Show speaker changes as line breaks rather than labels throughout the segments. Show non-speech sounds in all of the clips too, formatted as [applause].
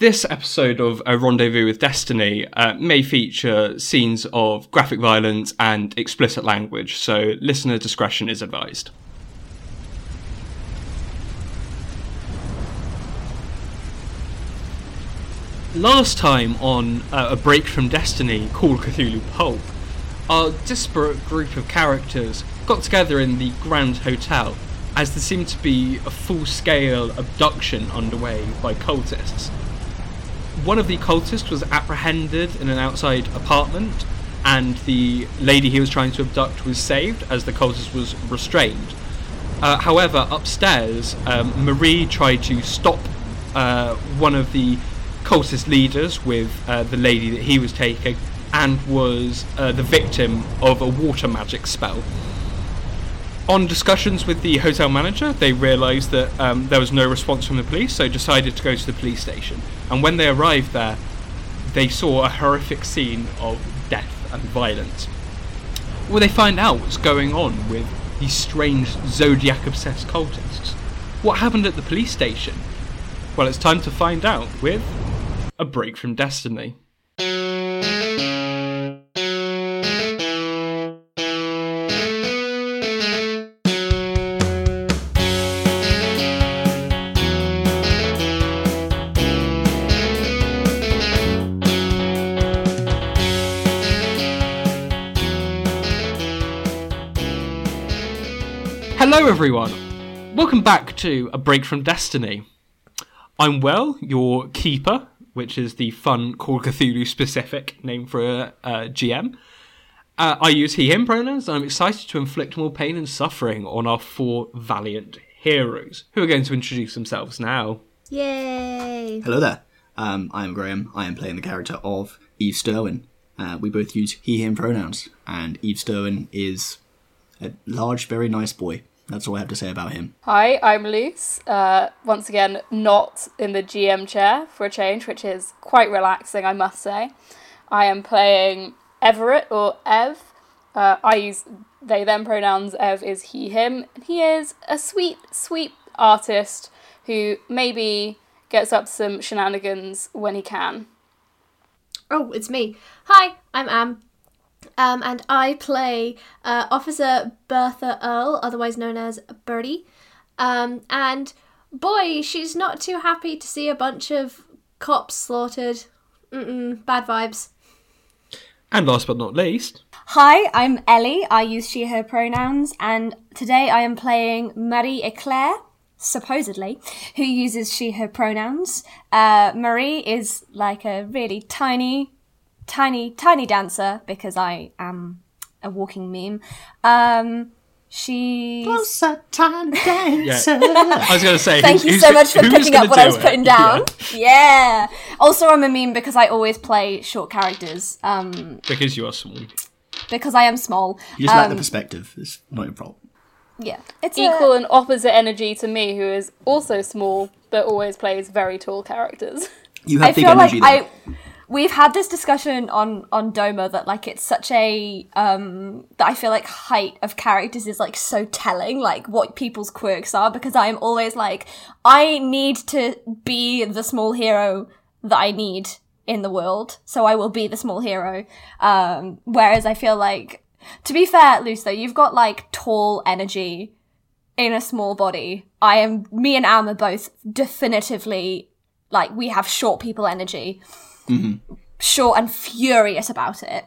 This episode of A Rendezvous with Destiny uh, may feature scenes of graphic violence and explicit language, so listener discretion is advised. Last time on uh, A Break from Destiny, called Cthulhu Pulp, our disparate group of characters got together in the Grand Hotel as there seemed to be a full scale abduction underway by cultists. One of the cultists was apprehended in an outside apartment, and the lady he was trying to abduct was saved as the cultist was restrained. Uh, however, upstairs, um, Marie tried to stop uh, one of the cultist leaders with uh, the lady that he was taking and was uh, the victim of a water magic spell. On discussions with the hotel manager, they realised that um, there was no response from the police, so decided to go to the police station. And when they arrived there, they saw a horrific scene of death and violence. Well, they find out what's going on with these strange zodiac obsessed cultists. What happened at the police station? Well, it's time to find out with A Break from Destiny. Everyone. Welcome back to A Break from Destiny. I'm Well, your keeper, which is the fun Call of Cthulhu specific name for a, a GM. Uh, I use he, him pronouns, and I'm excited to inflict more pain and suffering on our four valiant heroes, who are going to introduce themselves now.
Yay!
Hello there. Um, I am Graham. I am playing the character of Eve Sterwin. Uh, we both use he, him pronouns, and Eve Sterwin is a large, very nice boy. That's all I have to say about him.
Hi, I'm Luce. Uh, once again, not in the GM chair for a change, which is quite relaxing, I must say. I am playing Everett or Ev. Uh, I use they them pronouns. Ev is he him. He is a sweet, sweet artist who maybe gets up some shenanigans when he can.
Oh, it's me. Hi, I'm Am. Um, and I play uh, Officer Bertha Earl, otherwise known as Birdie. Um, and boy, she's not too happy to see a bunch of cops slaughtered. Mm-mm, bad vibes.
And last but not least,
Hi, I'm Ellie. I use she, her pronouns, and today I am playing Marie Eclair, supposedly, who uses she, her pronouns. Uh, Marie is like a really tiny, tiny, tiny dancer because I am a walking meme. Um, she's. [laughs]
yeah, I was going to say,
Thank
who-
you so
go-
much for picking up what I was
it?
putting down. Yeah. Also, I'm a meme because I always play short characters. Um,
because you are small.
because I am small.
You just lack
Um,
the perspective. It's not your problem.
Yeah, it's a-
Equal and opposite energy to me, who is also small but always plays very tall characters.
You have
I
big
feel like
energy, though.
I we've had this discussion on on Doma that like it's such a um that I feel like height of characters is like so telling like what people's quirks are because I am always like I need to be the small hero that I need in the world so I will be the small hero. Um whereas I feel like to be fair Luce though you've got like tall energy in a small body. I am me and Am are both definitively like we have short people energy short and furious about it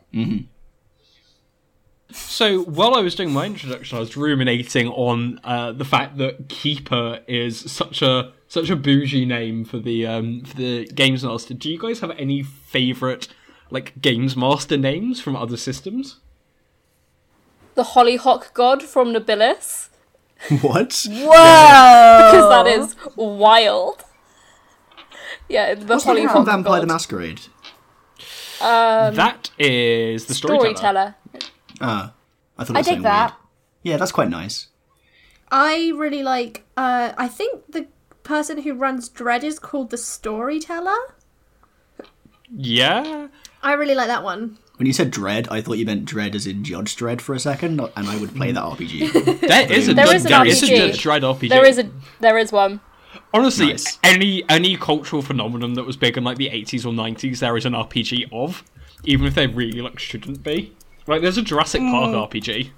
So while I was doing my introduction, I was ruminating on uh, the fact that Keeper is such a such a bougie name for the um, for the Games Master. Do you guys have any favorite like Games Master names from other systems?
the Hollyhock God from Nobilis, [laughs]
what?
whoa
because [laughs] that is wild. Yeah, the
What's that from
Hollyhock
Vampire the
God.
Masquerade?
that is the storyteller.
Storyteller.
Ah, I thought it
I
was
dig
something
that
weird. Yeah, that's quite nice.
I really like. Uh, I think the person who runs Dread is called the Storyteller.
Yeah,
I really like that one.
When you said Dread, I thought you meant Dread as in Judge Dredd for a second, and I would play that RPG.
there is a
There is an
there is a
RPG.
Judge Dredd RPG.
There is a there is one.
Honestly,
Nice.
any any cultural phenomenon that was big in like the 80s or 90s, there is an RPG of, even if they really like shouldn't be. Like, there's a Jurassic Park RPG.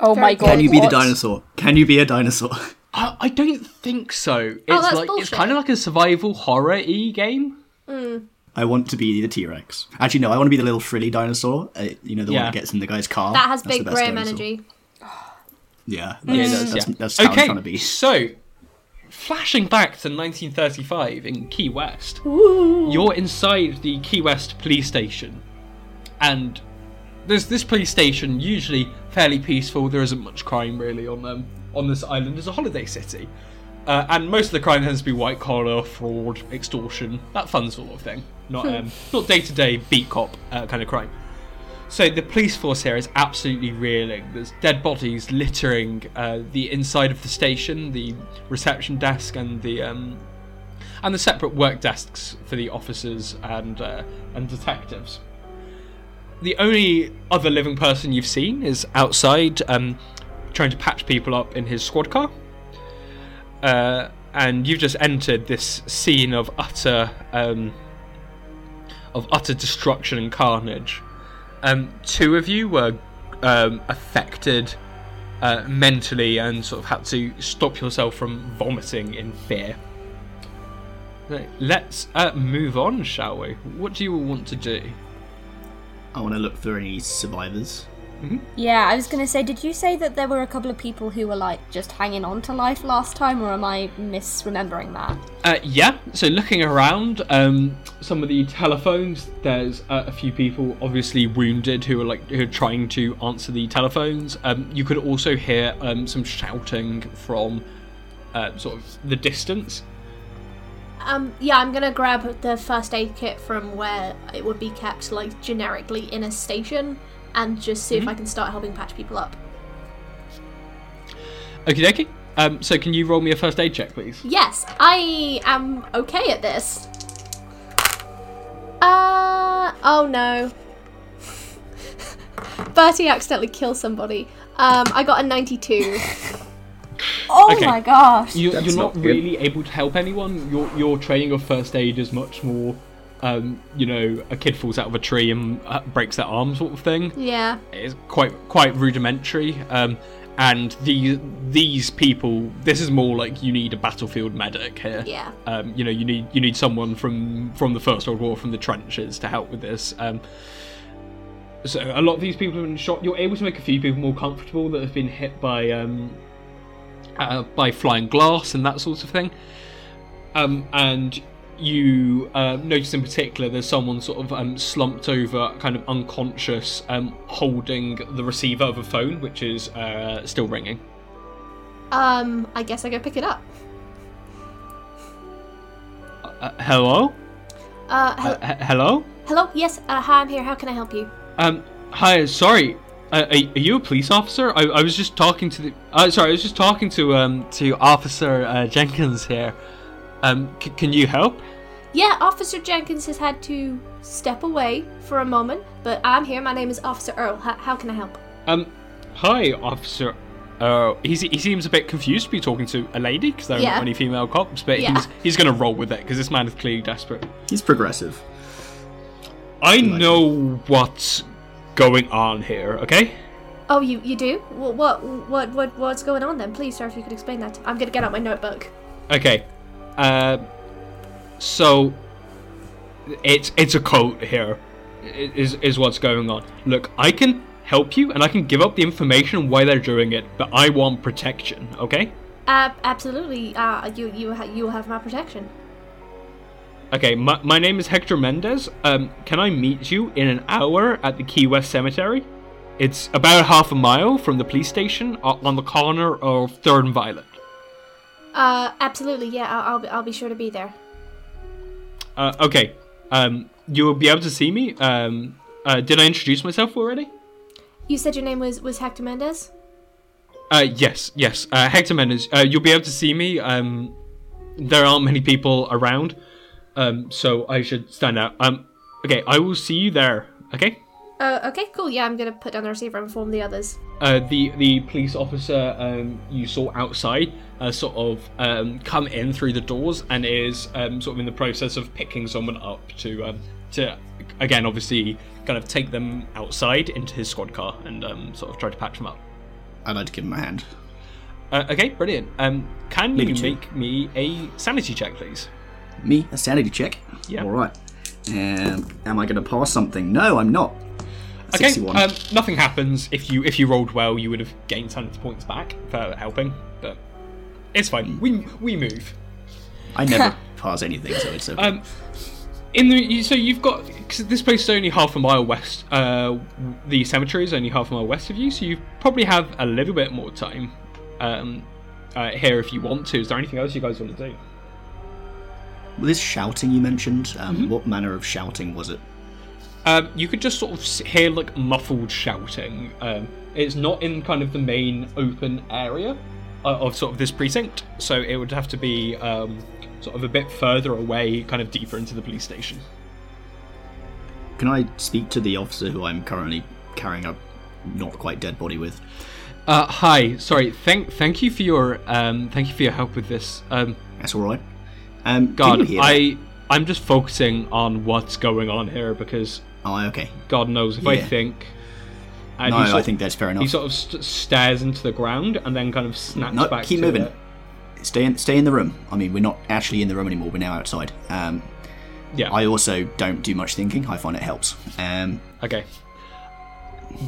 Oh my god.
Can you be the dinosaur? Can you be a dinosaur?
I, I don't think so. It's
Oh, that's
like it's kind of like a survival horror e game.
I want to be the T Rex. Actually, no, I want to be the little frilly dinosaur. Uh, you know, the one that gets in the guy's car.
That has
That's
big
best
Graham energy.
Yeah,
Yeah, it
that's,
does,
that's,
yeah.
that's how I'm
okay,
trying to be.
so flashing back to 1935 in Key West, you're inside the Key West police station, and there's this police station usually fairly peaceful. There isn't much crime really on um, on this island as a holiday city, uh, and most of the crime tends to be white collar, fraud, extortion, that fun sort of thing. Not um, not day to day beat cop uh, kind of crime. So the police force here is absolutely reeling. There's dead bodies littering uh, the inside of the station, the reception desk, and the um, and the separate work desks for the officers and uh, and detectives. The only other living person you've seen is outside, um, trying to patch people up in his squad car. Uh, and you've just entered this scene of utter um, of utter destruction and carnage. Um, two of you were um, affected uh, mentally and sort of had to stop yourself from vomiting in fear. Let's uh, move on, shall we? What do you all want to do?
I want to look for any survivors.
Yeah, I was gonna say, did you say that there were a couple of people who were like just hanging on to life last time, or am I misremembering that?
Uh, yeah, so looking around, um, some of the telephones, there's uh, a few people obviously wounded who are like who are trying to answer the telephones. Um, you could also hear um, some shouting from uh, sort of the distance.
Um, yeah, I'm gonna grab the first aid kit from where it would be kept, like generically in a station, and just see if I can start helping patch people up.
Okie dokie. Um, so can you roll me a first aid check, please?
Yes, I am okay at this. Uh oh no. [laughs] Bertie accidentally killed somebody. Um, I got a 92. [laughs]
Oh
Okay.
my gosh!
You, you're not,
not
really able to help anyone. Your your training of first aid is much more, um, you know, a kid falls out of a tree and uh, breaks their arm sort of thing.
yeah.
It's quite quite rudimentary. Um, and these these people, this is more like you need a battlefield medic here.
Yeah.
Um, you know, you need you need someone from from the First World War, from the trenches, to help with this. Um, so a lot of these people have been shot. You're able to make a few people more comfortable that have been hit by um, uh, by flying glass and that sort of thing. Um, and you uh, notice in particular there's someone sort of um, slumped over, kind of unconscious, um, holding the receiver of a phone, which is uh, still ringing.
Um, I guess I go pick it up.
Uh, hello?
Uh, hel-
Uh, he- hello?
hello? Yes, uh, hi, I'm here. How can I help you?
Um, hi, sorry. Uh, are, are you a police officer? I, I was just talking to the. Uh, sorry, I was just talking to um to Officer uh, Jenkins here. Um, c- can you help?
Yeah, Officer Jenkins has had to step away for a moment, but I'm here. My name is Officer Earl. H- how can I help?
Um, hi, Officer. Uh, he's, he seems a bit confused to be talking to a lady because there are
Yeah.
not many female cops, but
Yeah.
he's he's gonna roll with it because this man is clearly desperate.
He's progressive.
I know what's going on here. Okay.
Oh, you you do? What what what what what's going on then? Please, sir, if you could explain that. I'm gonna get out my notebook.
Okay. Uh, so it's it's a cult here, is Is what's going on? Look, I can help you and I can give up the information why they're doing it, but I want protection. Okay.
Uh, absolutely. Uh, you you ha- you will have my protection.
Okay. My my name is Hector Mendez. Um, can I meet you in an hour at the Key West Cemetery? It's about half a mile from the police station on the corner of Third and Violet.
Uh, absolutely. Yeah, I'll I'll be, I'll be sure to be there.
Uh, okay. Um, you will be able to see me. Um, uh, did I introduce myself already?
You said your name was was Hector Mendez.
Uh, yes, yes. Uh, Hector Mendez. uh, you'll be able to see me. Um, there aren't many people around, um, so I should stand out. Um, okay, I will see you there. Okay.
Uh, okay, cool. Yeah, I'm gonna put down the receiver and inform the others.
Uh, the the police officer um, you saw outside uh, sort of um, come in through the doors and is um, sort of in the process of picking someone up to um, to again obviously kind of take them outside into his squad car and um, sort of try to patch them up.
I'd like to give him a hand.
Uh, okay, brilliant. Um, can
Leave
you make me a sanity check, please?
Me, a sanity check.
Yeah.
All right. Um, am I going to pass something? No, I'm not.
Okay,
61.
um, nothing happens. If you if you rolled well, you would have gained sanity points back for helping, but it's fine. We we move.
I never [laughs] pass anything, so it's okay.
Um, in the you- so you've got cause this place is only half a mile west. Uh, the cemetery is only half a mile west of you, so you probably have a little bit more time um, uh, here if you want to. Is there anything else you guys want to do?
Well, this shouting you mentioned, um,
Mm-hmm.
what manner of shouting was it?
Um, you could just sort of hear like muffled shouting. Um, it's not in kind of the main open area uh, of sort of this precinct, so it would have to be um, sort of a bit further away, kind of deeper into the police station.
Can I speak to the officer who I'm currently carrying a not quite dead body with?
Uh, hi, sorry. Thank thank you for your um, thank you for your help with this. Um,
That's all right. Um,
God? I I'm just focusing on what's going on here because
Oh, okay.
God knows if I think. And
No, I think that's fair enough.
He sort of st- stares into the ground and then kind of snaps
No,
back.
keep
to
moving.
it.
Stay in, stay in the room. I mean, we're not actually in the room anymore. We're now outside. Um,
Yeah.
I also don't do much thinking. I find it helps. Um,
Okay.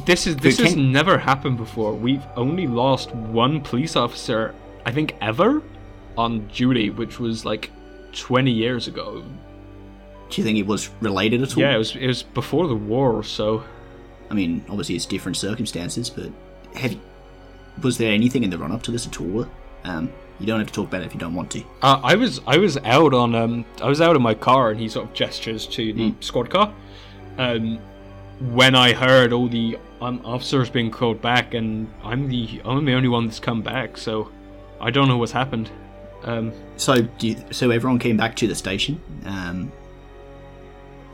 This is this
Good,
has
can-
never happened before. We've only lost one police officer, I think, ever, on duty, which was like twenty years ago.
Do you think it was related at all?
Yeah, it was it was before the war, so
I mean, obviously it's different circumstances, but have you, was there anything in the run up to this at all? Um, you don't have to talk about it if you don't want to.
uh, I was I was out on um I was out in my car, and he sort of gestures to the squad car. Um, when I heard all the um, officers being called back, and I'm the I'm the only one that's come back, so I don't know what's happened. Um,
So, do you, so everyone came back to the station, um,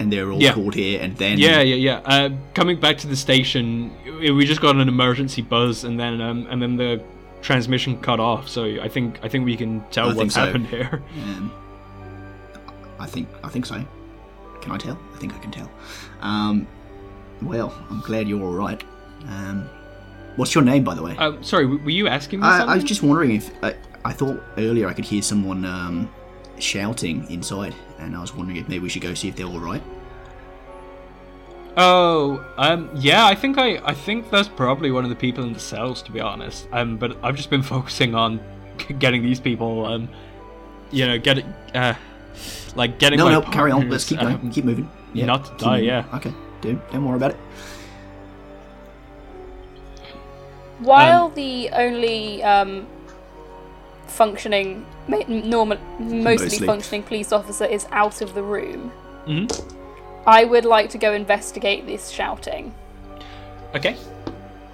and they're all
Yeah.
called here, and then
Yeah, yeah, yeah. Uh, coming back to the station, we just got an emergency buzz, and then um, and then the transmission cut off. So I think I think we can tell
I
what's
so.
happened here.
Um, I think I think so. Can I tell? I think I can tell. Um, well, I'm glad you're all right. Um, what's your name, by the way?
Um, sorry, were you asking me
I,
something?
I was just wondering if I, I thought earlier I could hear someone um, shouting inside, and I was wondering if maybe we should go see if they're all right.
Oh, um, yeah. I think I I think that's probably one of the people in the cells, to be honest. Um, but I've just been [laughs] focusing on getting these people, um, you know, get it, uh, like getting
No,
my
no, carry on. Let's keep going.
um,
keep moving. Yeah,
not to die,
moving.
yeah.
Okay, don't don't worry about it.
While
Um,
the only um, functioning, ma- normal, mostly,
Mostly.
functioning police officer is out of the room,
Mhm.
I would like to go investigate this shouting.
Okay.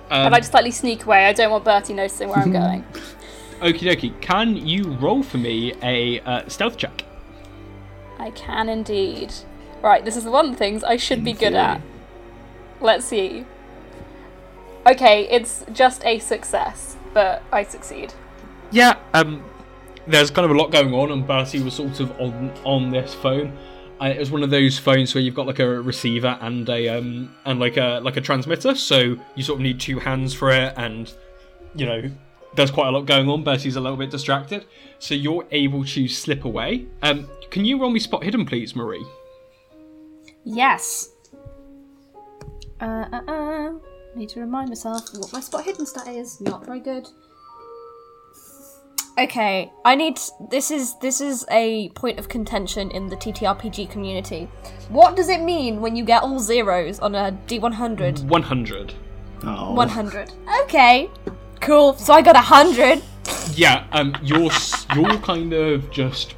I'd
Um,
like to slightly sneak away. I don't want Bertie noticing where I'm [laughs] going.
Okie dokie. Can you roll for me a uh, stealth check?
I can indeed. Right, this is the one of the things I should
In
be good
theory.
at. Let's see. Okay, it's just a success, but I succeed.
Yeah. Um, there's kind of a lot going on, and Bertie was sort of on on this phone. It was one of those phones where you've got like a receiver and a um and like a like a transmitter, so you sort of need two hands for it, and you know there's quite a lot going on. Bertie's a little bit distracted, so you're able to slip away. Um, can you roll me spot hidden, please, Marie?
Yes. Uh, uh, uh. Need to remind myself what my spot hidden stat is. Not very good. Okay, I need. This is this is a point of contention in the TTRPG community. What does it mean when you get all zeros on a D100?
One hundred.
Oh,
100. Okay, cool. So I got a hundred.
Yeah, um, you're you're kind of just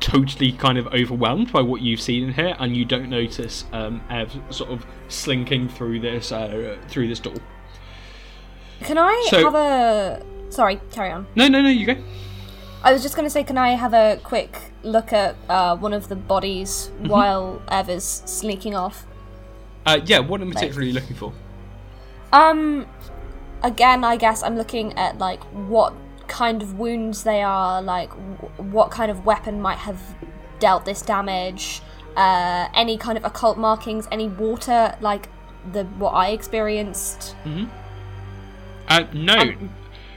totally kind of overwhelmed by what you've seen in here, and you don't notice um, Ev sort of slinking through this uh, through this door.
Can I
So-
have a? Sorry, carry on.
No, no, no, you go.
I was just gonna say, can I have a quick look at uh, one of the bodies while Ev is sneaking off?
Uh, yeah, what in particular are you looking for?
Um, again, I guess I'm looking at like what kind of wounds they are, like w- what kind of weapon might have dealt this damage, uh, any kind of occult markings, any water, like the what I experienced.
Uh, no,
Um,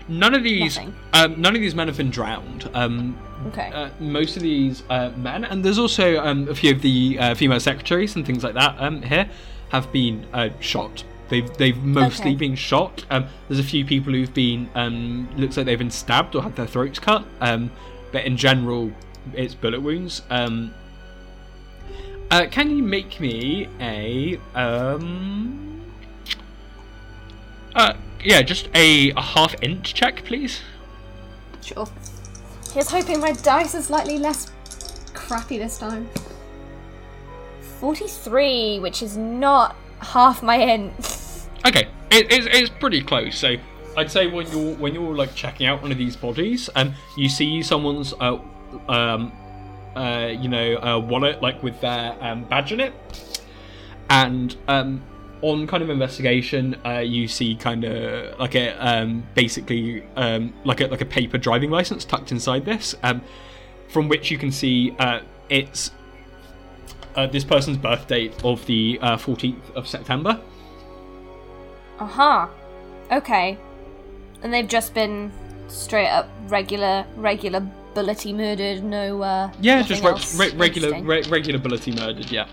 none of these. Um, none of these men have been drowned. Um,
Okay.
uh, most of these uh, men, and there's also um, a few of the uh, female secretaries and things like that um, here, have been uh, shot. They've they've mostly
Okay.
been shot. Um, there's a few people who've been um, looks like they've been stabbed or had their throats cut. Um, but in general, it's bullet wounds. Um, uh, can you make me a um? Uh, yeah, just a, a half int check, please.
Sure. Here's hoping my dice are slightly less crappy this time. 43, which is not half my int.
Okay, it, it's, it's pretty close. So I'd say when you're when you're like checking out one of these bodies, um, you see someone's uh, um, uh, you know, uh, wallet like with their um, badge in it, and um, on kind of investigation, uh, you see kind of like a um, basically um, like a like a paper driving license tucked inside this, um, from which you can see uh, it's uh, this person's birth date of the uh, 14th of September.
Uh huh. Okay. And they've just been straight up regular, regular bullety murdered. No. uh
Yeah, just re- re- regular re- regular murdered. Yeah.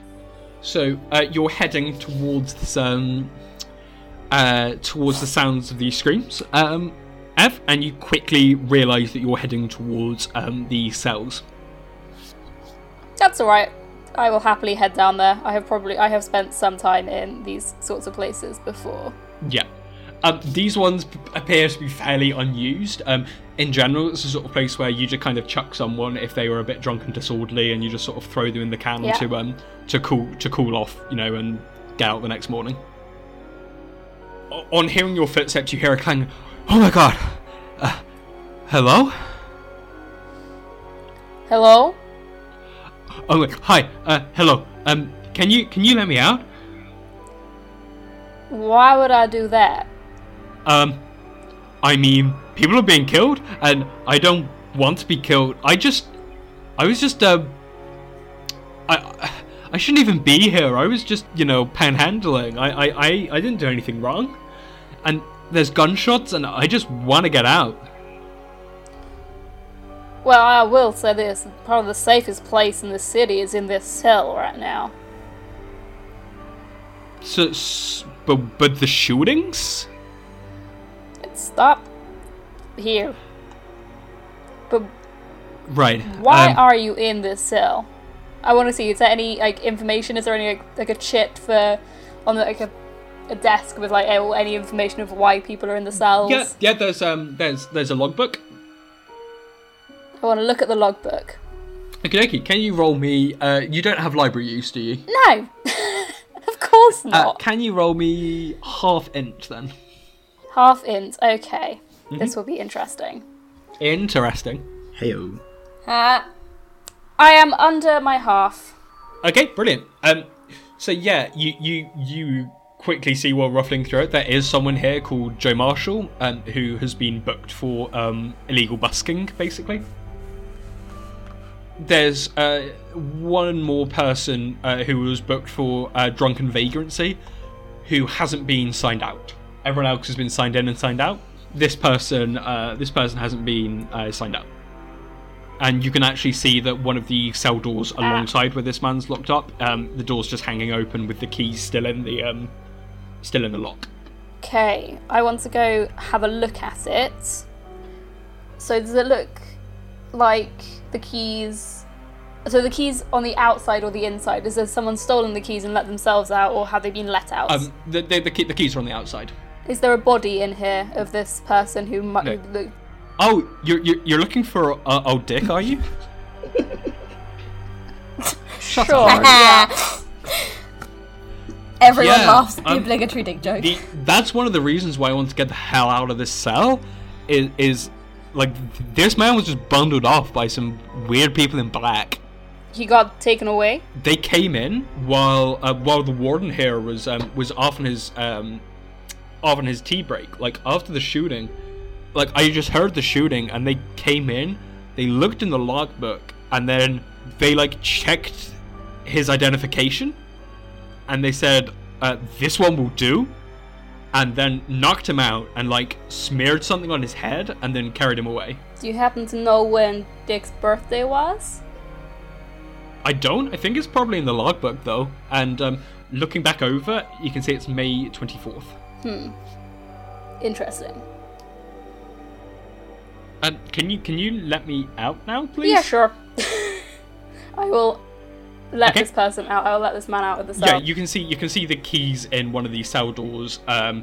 So uh, you're heading towards this, um, uh, towards the sounds of these screams, um, Ev, and you quickly realise that you're heading towards um, the cells.
That's alright. I will happily head down there. I have probably I have spent some time in these sorts of places before.
Yeah. Um, these ones appear to be fairly unused. Um, in general, it's the sort of place where you just kind of chuck someone if they were a bit drunk and disorderly, and you just sort of throw them in the can
Yeah.
to um to cool to cool off, you know, and get out the next morning. O- on hearing your footsteps, you hear a clang. Oh my god! Uh, hello?
Hello?
Oh wait, hi. Uh, hello. Um, can you can you let me out?
Why would I do that?
Um, I mean, people are being killed, and I don't want to be killed. I just, I was just, uh, I, I shouldn't even be here. I was just, you know, panhandling. I, I, I, I didn't do anything wrong, and there's gunshots, and I just want to get out.
Well, I will say this: probably the safest place in the city is in this cell right now.
So, but, but the shootings.
It stopped here. But
Right.
why
um,
are you in this cell? I want to see. Is there any like information? Is there any like, like a chit for on the, like a, a desk with like any information of why people are in the cells?
Yeah, yeah. There's um, there's there's a logbook.
I want to look at the logbook.
Okay, okay. Can you roll me? Uh, you don't have library use, do you?
No, [laughs] of course
Uh,
not.
can you roll me half int then?
Half int. Okay,
Mm-hmm.
this will be interesting.
Interesting.
Heyo.
Uh,
I am under my half.
Okay, brilliant. Um, so yeah, you you you quickly see while ruffling through it, there is someone here called Joe Marshall, um, who has been booked for um, illegal busking, basically. There's uh, one more person uh, who was booked for uh, drunken vagrancy, who hasn't been signed out. Everyone else has been signed in and signed out. This person, uh, this person hasn't been uh, signed up and you can actually see that one of the cell doors alongside where this man's locked up, um, the door's just hanging open with the keys still in the um, still in the lock.
Okay, I want to go have a look at it. So does it look like the keys? So the keys on the outside or the inside? Is there someone stolen the keys and let themselves out, or have they been let out?
Um, the, the, the, key, the keys are on the outside.
Is there a body in here of this person who might?
No.
The,
Oh, you're you're, you're looking for uh, old Dick, are you? [laughs] Shut
Sure.
up. [laughs]
yeah. [laughs] Everyone
Yeah,
laughs at the
um,
obligatory dick joke.
The, that's one of the reasons why I want to get the hell out of this cell. Is, is like this man was just bundled off by some weird people in black.
he got taken away.
they came in while uh, while the warden here was um, was off on his um, off on his tea break. Like after the shooting, like I just heard the shooting, and they came in, they looked in the logbook, and then they like checked his identification, and they said, uh, "This one will do." And then knocked him out and like smeared something on his head and then carried him away.
Do you happen to know when Dick's birthday was?
I don't. I think it's probably in the logbook though. And um, looking back over, you can see it's May twenty fourth.
Interesting.
And can you can you let me out now, please?
Yeah, sure. [laughs] I will let
Okay.
this person out. I will let this man out of the cell.
Yeah, you can see you can see the keys in one of these cell doors. Um,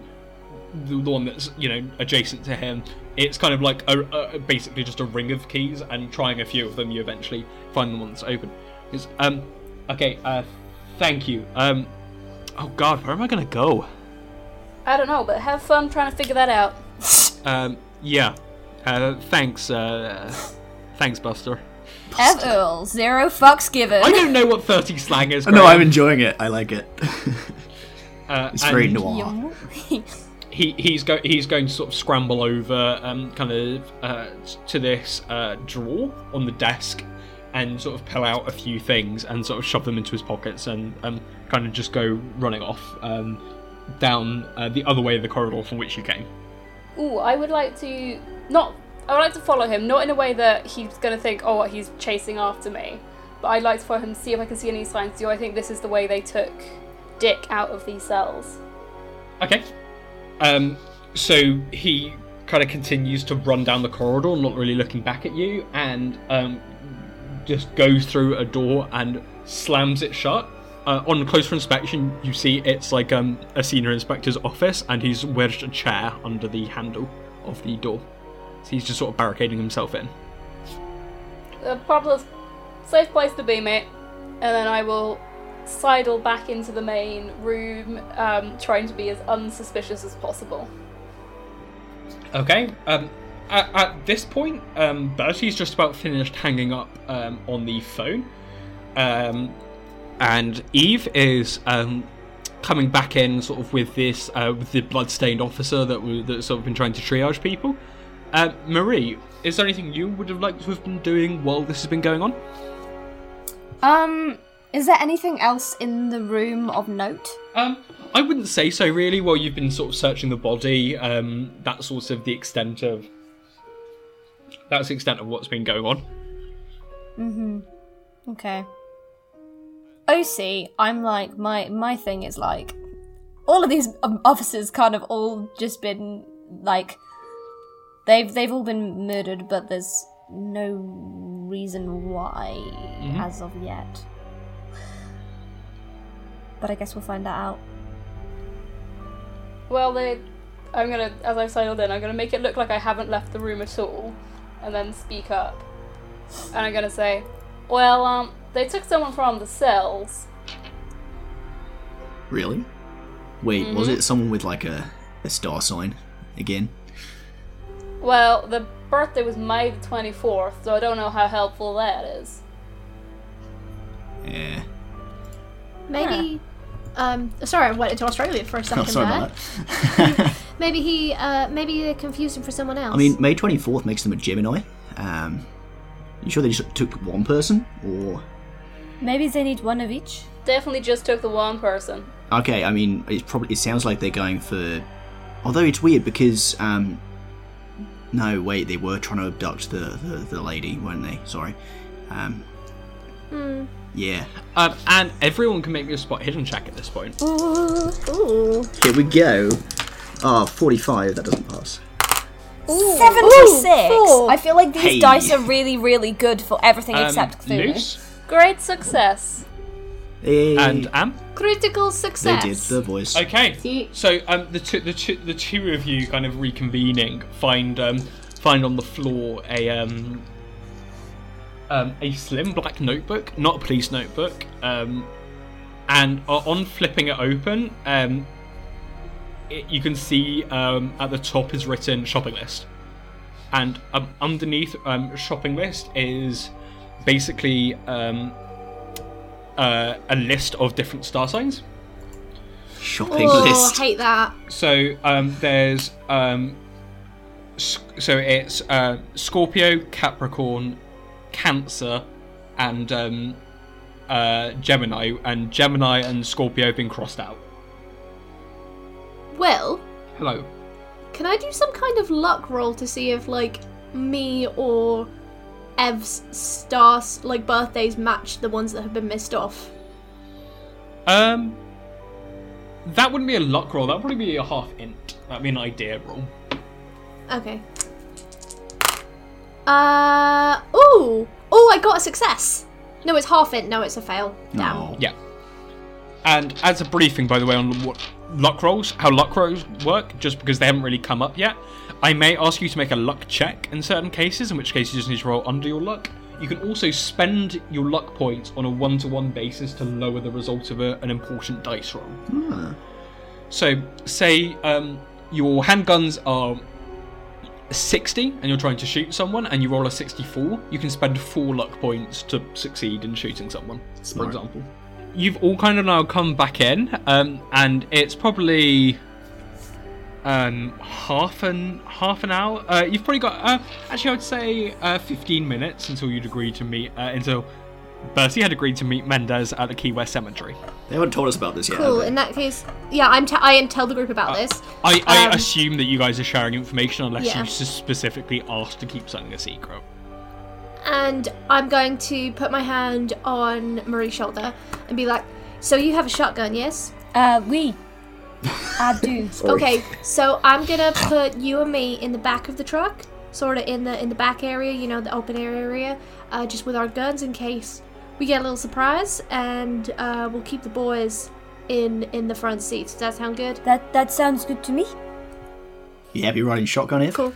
the, the one that's you know adjacent to him. It's kind of like a, a basically just a ring of keys, and trying a few of them, you eventually find the one that's open. It's, um, okay. Uh, thank you. Um, oh God, where am I gonna go?
I don't know, but have fun trying to figure that out.
Um, yeah. Uh, thanks. Uh, thanks, Buster.
F Earl, zero fucks given.
I don't know what thirty slang is.
Oh, [laughs] no, I'm enjoying it. I like it. [laughs]
Uh,
it's very
and-
noir. [laughs]
he he's go he's going to sort of scramble over um kind of uh to this uh drawer on the desk and sort of pull out a few things and sort of shove them into his pockets and um kind of just go running off um down uh, the other way of the corridor from which you came.
Ooh, I would like to not. I would like to follow him, not in a way that he's gonna think, oh, he's chasing after me. But I'd like to follow him, see if I can see any signs. Do I think this is the way they took Dick out of these cells?
Okay. Um so he kind of continues to run down the corridor, not really looking back at you, and um just goes through a door and slams it shut. Uh, on closer inspection, you see it's like um, a senior inspector's office, and he's wedged a chair under the handle of the door. So he's just sort of barricading himself in.
Uh, probably a safe place to be, mate. And then I will sidle back into the main room, um, trying to be as unsuspicious as possible.
Okay. Um, at, at this point, um, Bertie's just about finished hanging up um, on the phone, um, and Eve is um, coming back in, sort of with this uh, with the bloodstained officer that was that's sort of been trying to triage people. Uh, Marie, is there anything you would have liked to have been doing while this has been going on?
Um, is there anything else in the room of note?
Um, I wouldn't say so, really. While you've been sort of searching the body, um, that's sort of the extent of that's the extent of what's been going on. Hmm.
Okay. OC, I'm like my my thing is like all of these um, officers kind of all just been like they've they've all been murdered, but there's no reason why as of yet. But I guess we'll find that out.
Well, they. I'm gonna, as I've sidled in, I'm gonna make it look like I haven't left the room at all, and then speak up. And I'm gonna say, well, um, they took someone from the cells.
Really? Wait, was
Mm-hmm.
it someone with like a, a star sign again?
Well, the birthday was May the 24th, so I don't know how helpful that is.
Yeah.
Maybe. Um, sorry, I went into Australia for a [laughs]
Oh,
second
sorry
there.
about that. [laughs]
Maybe he. Uh, maybe they confused him for someone else.
I mean, May 24th makes them a Gemini. Um, you sure they just took one person? Or.
Maybe they need one of each.
Definitely just took the one person.
Okay, I mean, it's probably it sounds like they're going for. Although it's weird because um, no, wait, they were trying to abduct the the, the lady, weren't they? Sorry. Um, Yeah.
Um, and everyone can make me a spot hidden check at this point.
Ooh.
Here we go. Ah, 45. That doesn't pass.
76!
four.
I feel like these
Hey.
dice are really, really good for everything
Um,
except Cthulhu.
Luce
Great success.
Hey.
and Am.
Critical
they
success.
did the voice.
Okay.
See-
So um, the two, the two, the two of you kind of reconvening find um, find on the floor a um, um, a slim black notebook, not a police notebook, um, and uh, on flipping it open, um, it, you can see um, at the top is written shopping list, and um, underneath um, shopping list is basically um, uh, a list of different star signs.
shopping list.
Oh,
list.
hate that.
So um, there's um, so it's uh, Scorpio, Capricorn, Cancer, and um, uh, Gemini, and Gemini and Scorpio have been crossed out.
Well.
Hello.
can I do some kind of luck roll to see if like me or Ev's stars like birthdays match the ones that have been missed off?
Um, that wouldn't be a luck roll. That'd probably be a half int. That'd be an idea roll.
Okay. Uh ooh. Oh, I got a success. No, it's half int. No, it's a fail. Damn.
Oh.
Yeah. And as a briefing, by the way, on what luck rolls, how luck rolls work, just because they haven't really come up yet, I may ask you to make a luck check in certain cases, in which case you just need to roll under your luck. You can also spend your luck points on a one to one basis to lower the result of a, an important dice roll.
Hmm.
So, say um, your handguns are 60 and you're trying to shoot someone and you roll a 64, you can spend four luck points to succeed in shooting someone, for example. You've all kind of now come back in, um, and it's probably um, half an half an hour. Uh, you've probably got uh, actually, I would say uh, 15 minutes until you'd agree to meet uh, until Bertie had agreed to meet Mendez at the Key West Cemetery.
They haven't told us about this yet.
Cool. In that case, yeah, I'm. T- I tell the group about this.
I, I
Um,
assume that you guys are sharing information unless
Yeah.
you specifically asked to keep something a secret.
and I'm going to put my hand on Marie's shoulder and be like, "So you have a shotgun, yes?
Uh, we. I do. [laughs]
Sorry.
Okay. So I'm gonna put you and me in the back of the truck, sort of in the in the back area, you know, the open air area, uh, just with our guns in case we get a little surprise, and uh, we'll keep the boys in in the front seats. Does that sound good?
That that sounds good to me.
You happy riding shotgun, Ev?
Cool.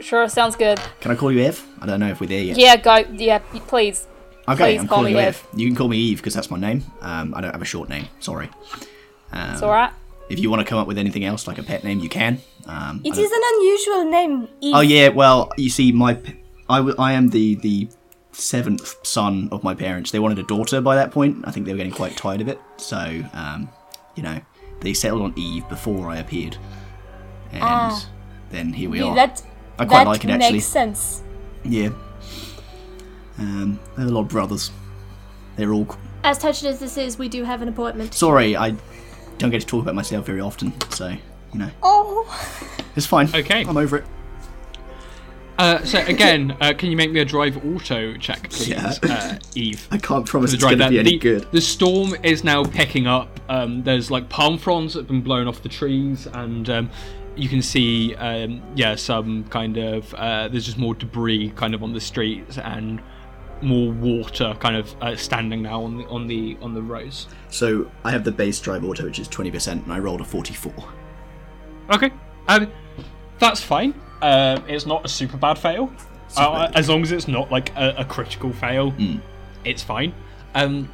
Sure, sounds good.
Can I call you Ev? I don't know if we're there yet.
Yeah, go. Yeah, please.
Okay,
please
I'm
call
calling
me
you
Ev.
Ev. You can call me Eve because that's my name. Um, I don't have a short name. Sorry. Um,
It's alright.
If you want to come up with anything else, like a pet name, you can. Um, I
It
don't-
is an unusual name. Eve.
Oh yeah, well, you see, my p- I, w- I am the the seventh son of my parents. They wanted a daughter by that point. I think they were getting quite tired of it, so um, you know, they settled on Eve before I appeared, and
Ah.
then here we
Yeah,
are.
That
I quite
that
like it actually.
makes sense.
Yeah. Um, I have a lot of brothers. They're all.
As touching as this is, we do have an appointment.
Sorry, I don't get to talk about myself very often, so you know,
Oh.
it's fine.
Okay.
I'm over it.
Uh, so again, uh, can you make me a drive auto check, please,
Yeah.
uh, Eve? [laughs]
I can't promise
to
it's
drive
going to
that.
be any
the,
good.
the storm is now picking up. Um, there's like palm fronds that have been blown off the trees, and um, you can see, um, yeah, some kind of uh, there's just more debris kind of on the streets and more water kind of uh, standing now on the on the on the roads.
So I have the base drive auto, which is twenty percent, and I rolled a forty-four.
Okay, um, that's fine. Um, it's not a super bad fail, uh,
bad.
as long as it's not like a, a critical fail. It's fine. Um,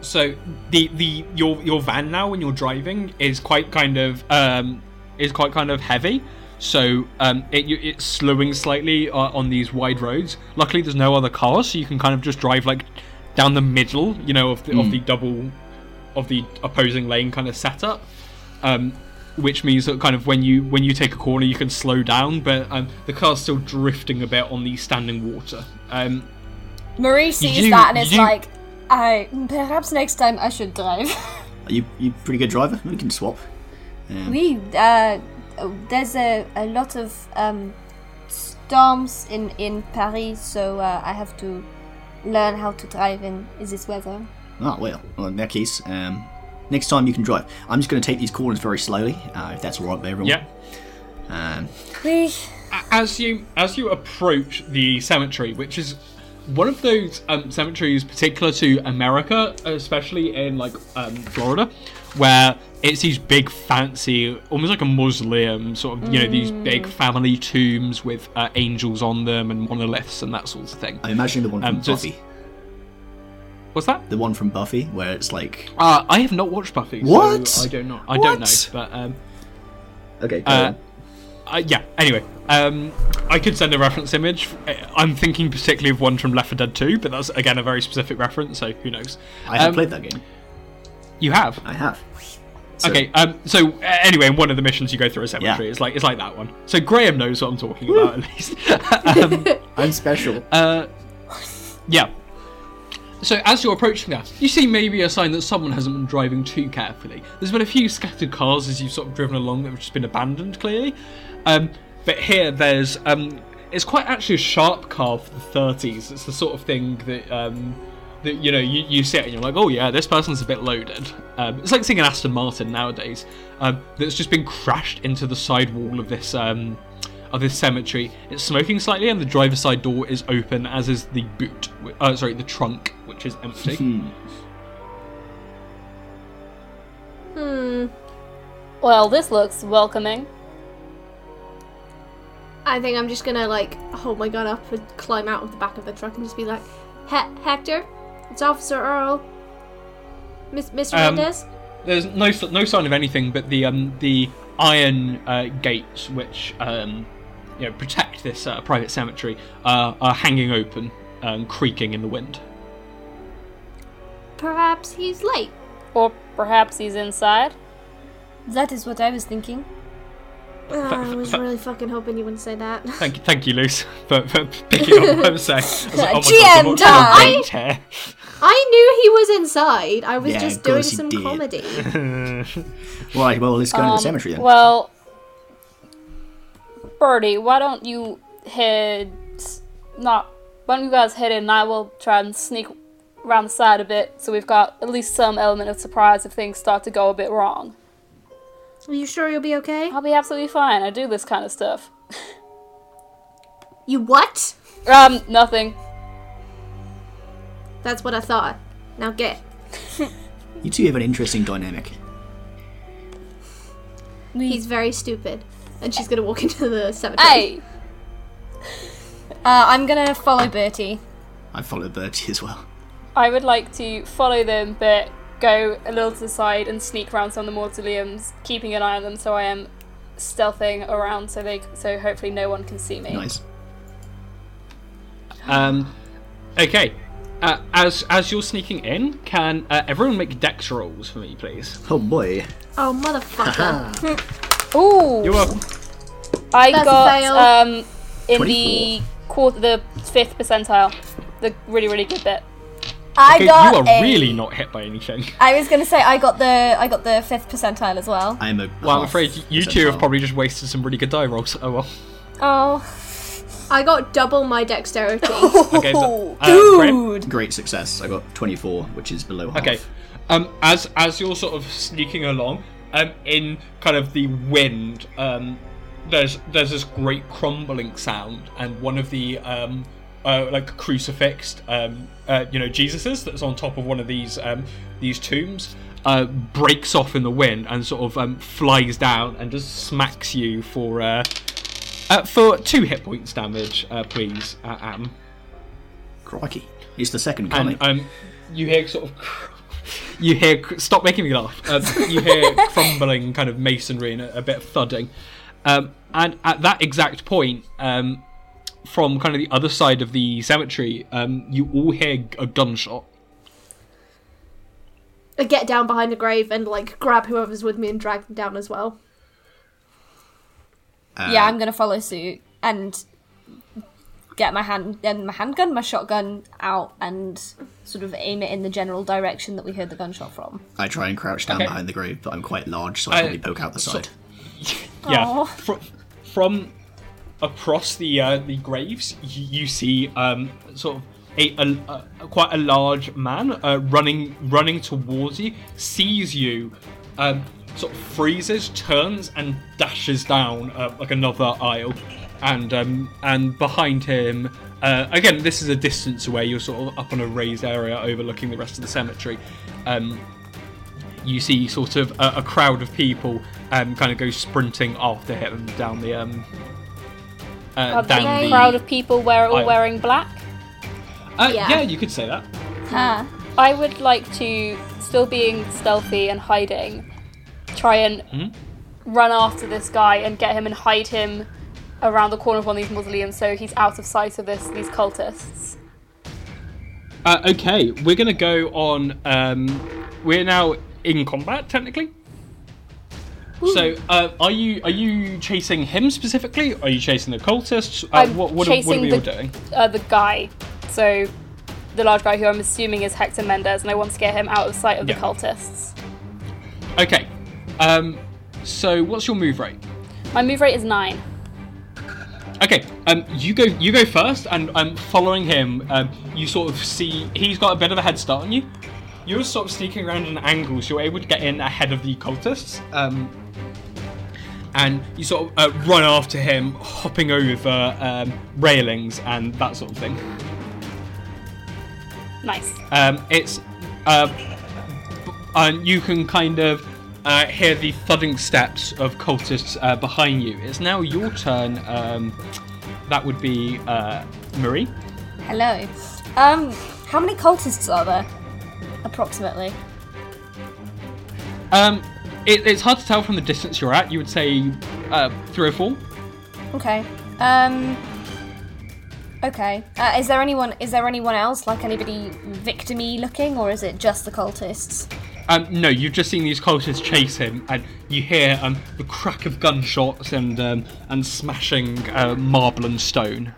so the the your your van now when you're driving is quite kind of um is quite kind of heavy. So um, it it's slowing slightly uh, on these wide roads. Luckily, there's no other cars, so you can kind of just drive like down the middle, you know, of the, of the double of the opposing lane kind of setup. Um, which means that kind of when you when you take a corner, you can slow down, but um, the car's still drifting a bit on the standing water. Um,
Marie sees
You-
that and is
you-
like, I perhaps next time I should drive. [laughs]
Are you you pretty good driver? We can swap. Um,
we uh, there's a, a lot of um, storms in in Paris, so uh, I have to learn how to drive in this weather.
Oh well. Well, in that case, um, next time you can drive. I'm just going to take these corners very slowly, uh, if that's all right with everyone.
yeah.
Um,
as you as you approach the cemetery, which is one of those um, cemeteries particular to America, especially in like um, Florida, where it's these big, fancy, almost like a mausoleum, sort of you know these big family tombs with uh, angels on them and monoliths and that sort of thing.
I'm imagining the one from
Um, so it's-
Buffy.
What's that?
The one from Buffy, where it's like.
Uh, I have not watched Buffy. so
What?
I don't know. I don't know, but um,
Okay. Go
Uh,
on.
Uh, yeah. Anyway, um, I could send a reference image. Uh, I'm thinking particularly of one from Left 4 Dead 2, but that's again a very specific reference, so who knows?
I have
um,
played that game.
You have.
I have. So-
Okay, um, so uh, anyway, in one of the missions you go through a cemetery.
Yeah.
It's like it's like that one. So Graham knows what I'm talking about at least. [laughs] um,
I'm special. [laughs]
uh, yeah. So as you're approaching that, you see maybe a sign that someone hasn't been driving too carefully. There's been a few scattered cars as you've sort of driven along that have just been abandoned, clearly. Um, but here, there's um, it's quite actually a sharp car for the 30s. It's the sort of thing that um, that you know you, you see it and you're like, oh yeah, this person's a bit loaded. Um, it's like seeing an Aston Martin nowadays um, that's just been crashed into the side wall of this um, of this cemetery. It's smoking slightly, and the driver's side door is open, as is the boot. Uh, sorry, the trunk, which is empty.
Hmm.
Hmm.
Well, this looks welcoming.
I think I'm just gonna like hold my gun up and climb out of the back of the truck and just be like, "He- Hector, it's Officer Earl. Miss Mr.
Um,
Mendez.
There's no no sign of anything, but the um the iron uh, gates which um you know protect this uh, private cemetery uh, are hanging open, and creaking in the wind.
Perhaps he's late.
Or perhaps he's inside.
That is what I was thinking.
Uh, I was really fucking hoping you wouldn't say that. [laughs]
Thank you, thank you, Luce, [laughs] for, for picking up what I'm saying. I was like, oh my
GM
God,
time!
what here?
I knew he was inside. I was
Yeah,
just doing some
did.
comedy. [laughs]
Right, well, let's go to the
Um,
cemetery then.
Well, Bertie, why don't you head? Not. Why don't you guys head in? and I will try and sneak around the side a bit, so we've got at least some element of surprise if things start to go a bit wrong.
Are you sure you'll be okay?
I'll be absolutely fine. I do this kind of stuff.
You what?
Um, nothing.
That's what I thought. Now get.
You two have an interesting dynamic.
He's very stupid. And she's gonna walk into the cemetery.
Hey,
Uh, I'm gonna follow Bertie.
I follow Bertie as well.
I would like to follow them, but go a little to the side and sneak around some of the mausoleums, keeping an eye on them, so I am stealthing around, so they, so hopefully no one can see me.
Nice.
Um, okay. Uh, as as you're sneaking in, can uh, everyone make dex rolls for me, please?
Oh boy.
Oh, motherfucker. [laughs]
Ooh,
You're welcome.
I
That's a
got um in
24.
the quarter, the fifth percentile, the really really good bit.
I
Okay,
got
you are
a-
really not hit by anything.
I was gonna say I got the I got the fifth percentile as well.
I am a.
Well, I'm afraid you two have probably just wasted some really good die rolls. Oh well.
Oh,
I got double my dexterity. [laughs]
Okay, so, uh, Graham?
dude.
Great success. I got 24, which is below half.
Okay. Um, as as you're sort of sneaking along, um, in kind of the wind, um, there's there's this great crumbling sound, and one of the um, uh, like crucifixed, um, uh, you know, Jesuses that's on top of one of these um, these tombs, uh, breaks off in the wind and sort of um, flies down and just smacks you for uh, uh, for two hit points damage, uh, please, uh, Am.
Crikey. It's the second coming.
and um, you hear sort of cr- [laughs] you hear cr- stop making me laugh. Um, you hear [laughs] crumbling kind of masonry and a, a bit of thudding, um, and at that exact point, um, from kind of the other side of the cemetery, um, you all hear a gunshot.
I get down behind the grave and like grab whoever's with me and drag them down as well.
Uh,
yeah, I'm gonna follow suit and get my hand and my handgun, my shotgun out and sort of aim it in the general direction that we heard the gunshot from.
I try and crouch down
Okay.
behind the grave, but I'm quite large, so I
I-
probably poke out the
so-
side. [laughs]
Yeah,
Aw.
fr- from across the uh, the graves, you see um, sort of a, a, a quite a large man uh, running running towards you, sees you, um, sort of freezes, turns, and dashes down uh, like another aisle, and um, and behind him. Uh, again, this is a distance away. You're sort of up on a raised area overlooking the rest of the cemetery. Um, you see sort of a, a crowd of people um, kind of go sprinting after him down the um, uh,
Are the crowd of people wear all
aisle.
wearing black?
Uh,
Yeah.
yeah. you could say that.
Huh.
I would like to, still being stealthy and hiding, try and
Mm-hmm.
run after this guy and get him and hide him around the corner of one of these mausoleums so he's out of sight of this these cultists.
Uh, okay, we're gonna go on. Um, we're now in combat technically. So, uh, are you are you chasing him specifically? Are you chasing the cultists? Uh,
I'm
what what, are- what are
chasing
we all
the-
doing?
Uh, the guy. So, the large guy who I'm assuming is Hector Mendez, and I want to get him out of sight of
Yeah.
the cultists.
Okay. Um, so what's your move rate?
My move rate is nine.
Okay, um, you go. You go first, and I'm following him. Um, you sort of see he's got a bit of a head start on you. You're sort of sneaking around in angles. You're able to get in ahead of the cultists, um, and you sort of uh, run after him, hopping over um, railings and that sort of thing.
Nice.
Um, it's uh, and you can kind of uh, hear the thudding steps of cultists uh, behind you. It's now your turn. Um, that would be uh, Marie.
Hello. Um, how many cultists are there? Approximately.
Um, it, it's hard to tell from the distance you're at. You would say uh, three or four.
Okay. Um. Okay. Uh, is there anyone? Is there anyone else? Like anybody victimy looking, or is it just the cultists?
Um, no, you've just seen these cultists chase him, and you hear um, the crack of gunshots and um, and smashing uh, marble and stone.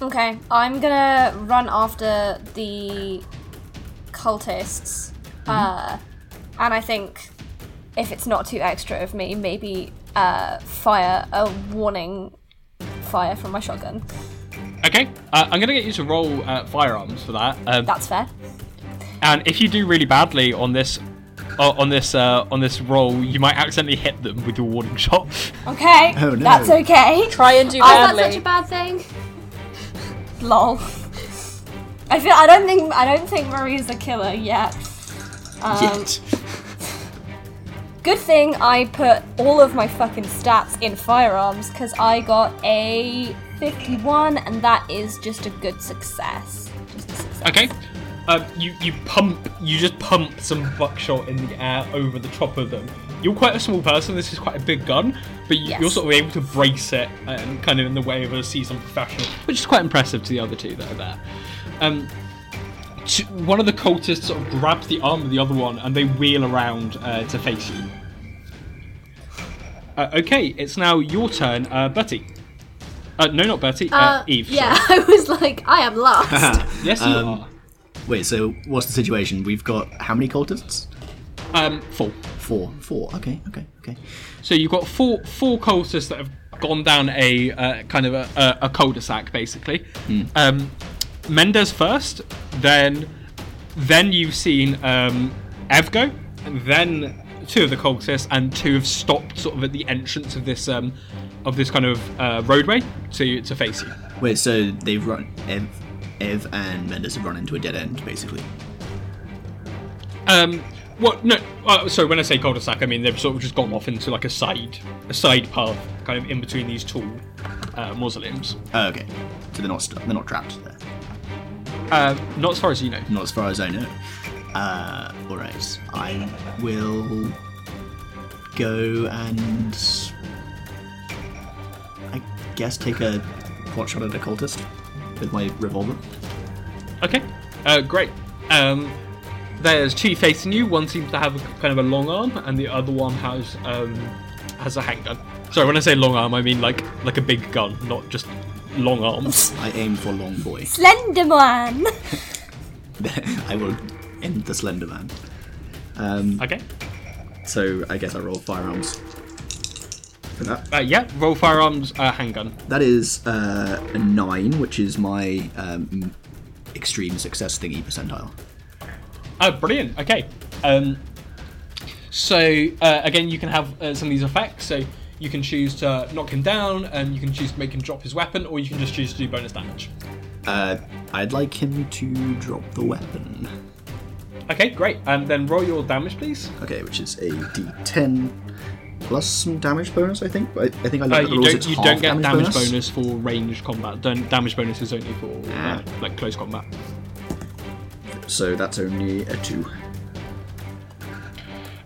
Okay. I'm gonna run after the cultists. Uh, and I think if it's not too extra of me, maybe uh, fire a warning fire from my shotgun.
Okay, uh, I'm gonna get you to roll uh, firearms for that. Um,
That's fair.
And if you do really badly on this, uh, on this, uh, on this roll, you might accidentally hit them with your warning shot. [laughs]
Okay.
Oh, no.
That's okay.
Try and do
Is that
badly.
such a bad thing?
Lol. I feel I don't think I don't think Marie's a killer yet. Um,
Yet.
Good thing I put all of my fucking stats in firearms because I got a 51 and that is just a good success. Just a success.
Okay. Um, you you pump, you just pump some buckshot in the air over the top of them. You're quite a small person. This is quite a big gun, but you, you're
Yes.
sort of able to brace it and kind of in the way of a seasoned professional, which is quite impressive to the other two that are there. Um, t- one of the cultists sort of grabs the arm of the other one, and they wheel around uh, to face you. Uh, okay, it's now your turn, uh, Bertie. Uh, no, not Bertie. Uh,
Uh,
Eve.
Yeah,
sorry. [laughs]
I was like, I am lost. [laughs]
Yes, you
Um,
are.
Wait, so what's the situation? We've got how many cultists?
Um, full.
Four. Four. Okay, okay, okay.
So you've got four four cultists that have gone down a uh, kind of a, a, a cul-de-sac, basically. Um, Mendez first, then then you've seen um, Ev go, and then two of the cultists, and two have stopped sort of at the entrance of this um, of this kind of uh, roadway to to face you.
Wait, so they've run. Ev, Ev and Mendez have run into a dead end, basically.
Um, what? No. Uh, sorry. When I say cul-de-sac, I mean they've sort of just gone off into like a side, a side path, kind of in between these tall uh, mausoleums.
Oh, okay. So they're not they're not trapped there.
Uh, not as far as you know.
Not as far as I know. Uh, all right. I will go and I guess take a pot shot at a cultist with my revolver.
Okay. Uh, great. Um, there's two facing you. One seems to have a, kind of a long arm, and the other one has um, has a handgun. Sorry, when I say long arm, I mean like like a big gun, not just long arms.
I aim for long boy.
Slenderman. [laughs]
I will end the Slender Man. Um,
okay.
so I guess I roll firearms for that.
Uh, yeah. Roll firearms, uh, handgun.
That is uh, a nine, which is my um, extreme success thingy percentile.
Oh, brilliant. Okay. Um, so uh, again, you can have uh, some of these effects. So you can choose to knock him down, and you can choose to make him drop his weapon, or you can just choose to do bonus damage.
Uh, I'd like him to drop the weapon.
Okay, great. And then roll your damage, please.
Okay, which is a d10 plus some damage bonus, I think. I, I think I
Uh,
at the
you
rules.
don't
it's
you
half
don't get damage,
bonus.
bonus. for ranged combat. Don't, damage bonus is only for uh,
Ah.
like close combat.
So that's only a two.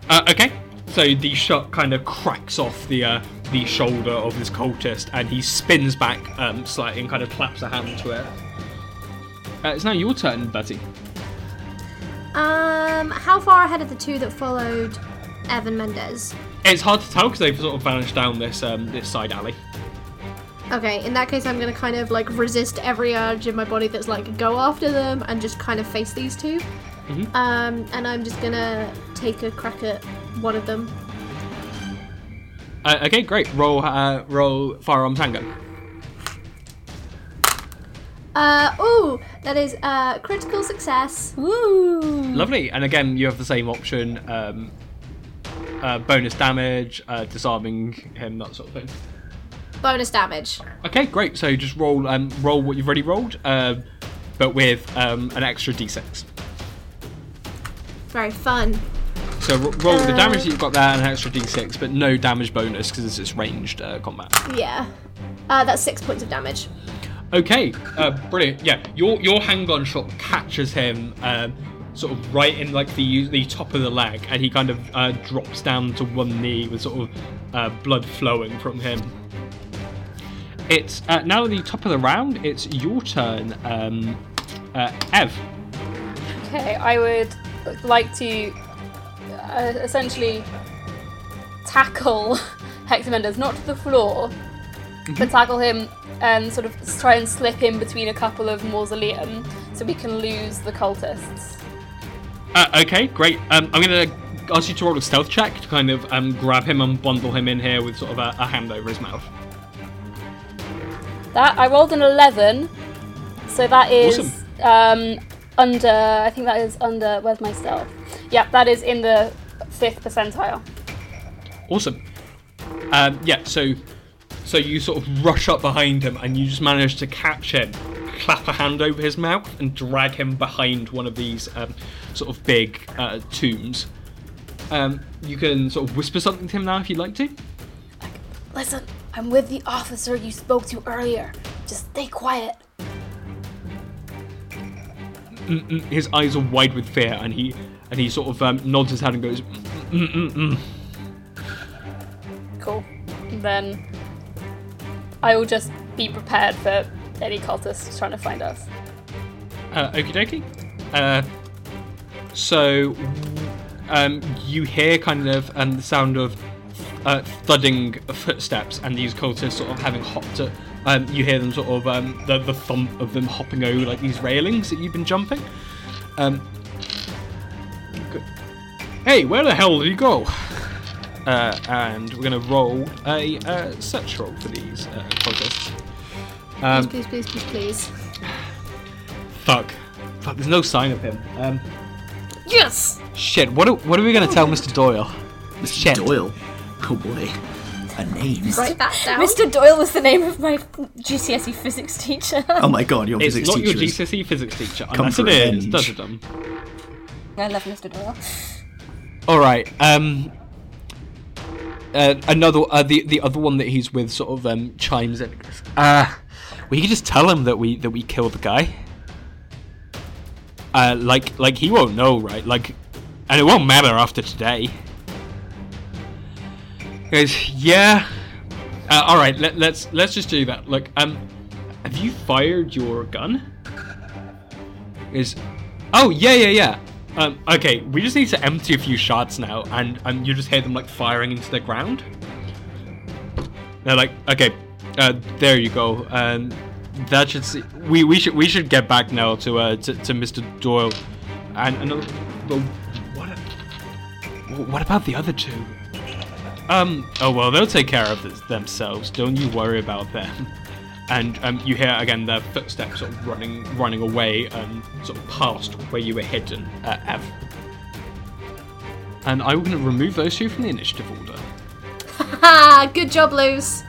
Uh, okay, so the shot kind of cracks off the uh, the shoulder of this cultist, and he spins back um, slightly and kind of claps a hand to it. Uh, it's now your turn,
Bertie. Um, how far ahead of the two that followed Evan Mendez?
It's hard to tell because they've sort of vanished down this um, this side alley.
Okay, in that case, I'm gonna kind of like resist every urge in my body that's like go after them and just kind of face these 2
Mhm.
Um, and I'm just gonna take a crack at one of them.
Uh, okay, great. Roll uh, roll firearms handgun.
Uh, ooh, that is uh critical success.
Woo!
Lovely. And again, you have the same option. Um, uh, bonus damage, uh, disarming him, that sort of thing.
Bonus damage.
Okay, great. So just roll um, roll what you've already rolled, um, but with um, an extra d6.
Very fun.
So ro- roll the
Uh,
damage that you've got there and an extra d6, but no damage bonus because it's ranged uh, combat.
Yeah. Uh, that's six points of damage.
Okay, uh, brilliant. Yeah, your your handgun shot catches him, um, sort of right in like the the top of the leg, and he kind of uh, drops down to one knee with sort of uh, blood flowing from him. It's uh, now at the top of the round. It's your turn, um, uh, Ev.
Okay, I would like to uh, essentially tackle [laughs] Hector Mendez, not to the floor, but tackle him and sort of try and slip in between a couple of mausoleum so we can lose the cultists.
Uh, okay, great. Um, I'm gonna ask you to roll a stealth check to kind of um, grab him and bundle him in here with sort of a, a hand over his mouth.
That I rolled an eleven, so that is um, under. I think that is under. Where's my stealth? Yeah, that is in the fifth percentile.
Awesome. Um, yeah, so so you sort of rush up behind him and you just manage to catch him, clap a hand over his mouth, and drag him behind one of these um, sort of big uh, tombs. Um, you can sort of whisper something to him now if you'd like to.
Listen, I'm with the officer you spoke to earlier. Just stay quiet.
His eyes are wide with fear, and he and he sort of um, nods his head and goes, Mm-mm-mm.
Cool. Then I will just be prepared for any cultists trying to find us.
Uh, okie dokie. Uh, so, um, you hear kind of um, the sound of uh, thudding footsteps, and these cultists sort of having hopped. To, um, you hear them sort of um, the, the thump of them hopping over like these railings that you've been jumping. Um, good. Hey, where the hell did he go? Uh, and we're gonna roll a uh, search roll for these uh, cultists. Um,
please, please, please, please, please.
Fuck. Fuck, there's no sign of him. Um,
Yes!
shit, what are, what are we gonna tell Mr. Doyle?
Mr.
Shit.
Doyle. Oh boy. A name.
Write that down.
Mr. Doyle was the name of my GCSE physics teacher. [laughs]
Oh my god, your
It's
physics
not your
teacher
GCSE physics teacher,
Come
unless
for
it is.
revenge.
Does it um?
I love Mr. Doyle.
Alright, um... Uh, another, uh, the the other one that he's with sort of um, chimes in. and Uh, we could just tell him that we that we killed the guy. Uh, like like he won't know, right? Like, and it won't matter after today. Goes, yeah. Uh, all right, let, let's let's just do that. Look, um, have you fired your gun? Is, oh yeah yeah yeah. Um, okay, we just need to empty a few shots now, and um, you just hear them like firing into the ground. They're like, okay, uh, there you go. Um, that should see. We we should we should get back now to uh to, to Mr. Doyle, and another. What? What about the other two? Um. Oh well, they'll take care of this themselves. Don't you worry about them. [laughs] And um, you hear again the footsteps sort of running, running away, um, sort of past where you were hidden, uh, Ev. And I'm going to remove those two from the initiative order. [laughs]
Ha! Good job, Luz.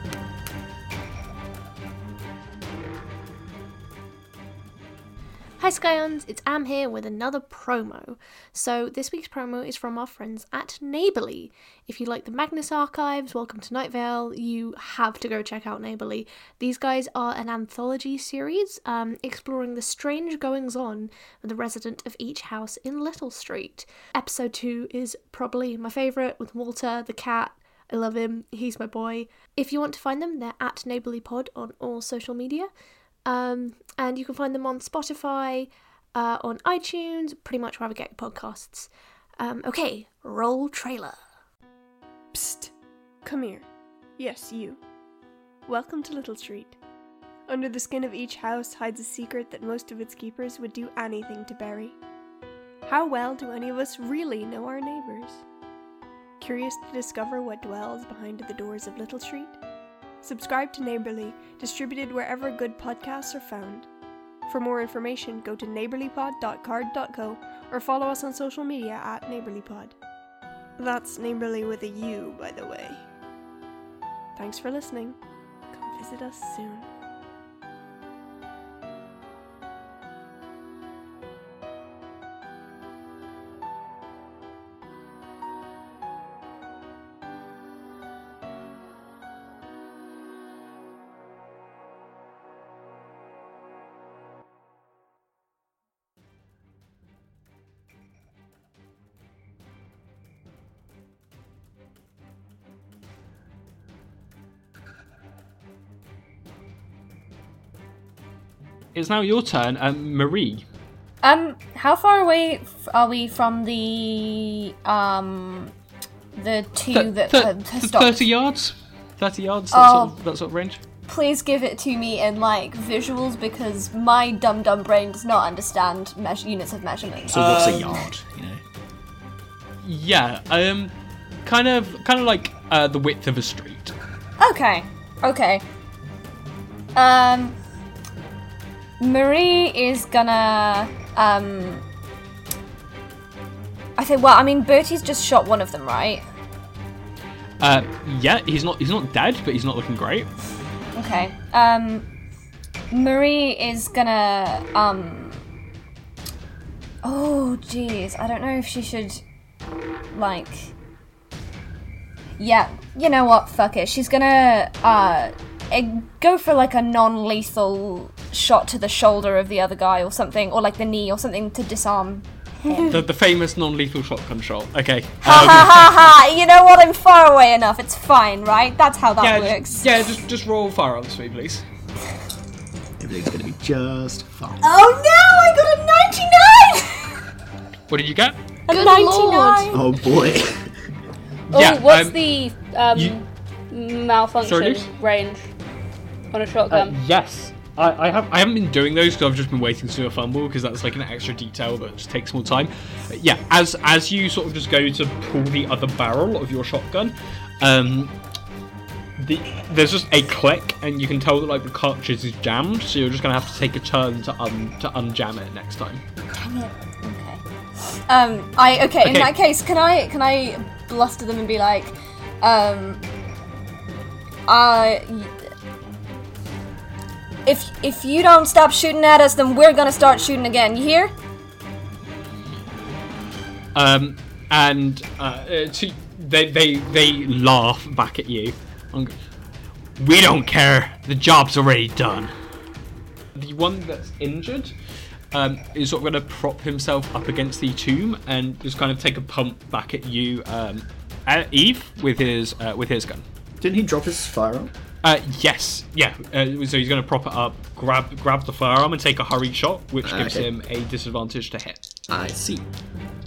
Hi Scions, it's Am here with another promo. So this week's promo is from our friends at Neighbourly. If you like the Magnus Archives, welcome to Night Vale, you have to go check out Neighbourly. These guys are an anthology series um, exploring the strange goings on of the resident of each house in Little Street. Episode 2 is probably my favourite with Walter, the cat, I love him. He's my boy. If you want to find them, they're at Neighbourly Pod on all social media. Um, and you can find them on Spotify, uh, on iTunes, pretty much wherever you get podcasts. Um, okay, roll trailer.
Psst. Come here. Yes, you. Welcome to Little Street. Under the skin of each house hides a secret that most of its keepers would do anything to bury. How well do any of us really know our neighbours? Curious to discover what dwells behind the doors of Little Street? Subscribe to Neighbourly, distributed wherever good podcasts are found. For more information, go to neighbourlypod.card.co or follow us on social media at neighbourlypod. That's Neighbourly with a U, by the way. Thanks for listening. Come visit us soon.
It's now your turn, um, Marie.
Um, how far away f- are we from the um the two
Th-
that
th-
uh,
th-
stopped?
Thirty yards. Thirty yards. That,
Oh.
sort of, that sort of range.
Please give it to me in like visuals because my dumb dumb brain does not understand measure- units of measurement.
So what's a
Um,
yard? You know.
Yeah. Um, kind of, kind of like uh, the width of a street.
Okay, okay. Um, Marie is gonna um. I think. Well, I mean, Bertie's just shot one of them, right?
Uh, yeah, he's not, he's not dead, but he's not looking great.
Okay. Um, Marie is gonna um. Oh, jeez. I don't know if she should, like. Yeah, you know what? Fuck it. She's gonna uh eh, go for like a non-lethal shot to the shoulder of the other guy or something, or like the knee or something to disarm.
The, the famous non-lethal shotgun shot. Okay.
Ha
Um,
ha ha ha! You know what? I'm far away enough. It's fine, right? That's how that
yeah,
works.
just, yeah. Just, just roll firearms for me, please.
Everything's gonna be just fine.
Oh no! I got a 99.
What did you get?
A
Good
99.
lord.
Oh boy. [laughs]
Oh,
Yeah,
what's
um,
the um,
you-
malfunction
Sorry,
range on a
Uh,
shotgun?
yes. I, I have I haven't been doing those because I've just been waiting to do a fumble because that's like an extra detail that just takes more time. Yeah, as as you sort of just go to pull the other barrel of your shotgun, um, the there's just a click and you can tell that like the cartridge is jammed, so you're just gonna have to take a turn to un to unjam it next time.
It. Okay. Um, I okay, In that case, can I can I bluster them and be like, um, I. If if you don't stop shooting at us, then we're gonna start shooting again. You hear?
Um, and uh, uh, to, they they they laugh back at you. We don't care. The job's already done. The one that's injured um, is sort of going to prop himself up against the tomb and just kind of take a pump back at you, um, at Eve, with his uh, with his gun.
Didn't he drop his firearm?
Uh, yes, yeah. Uh, so he's going to prop it up, grab grab the firearm, and take a hurry shot, which gives
Okay.
him a disadvantage to hit.
I see.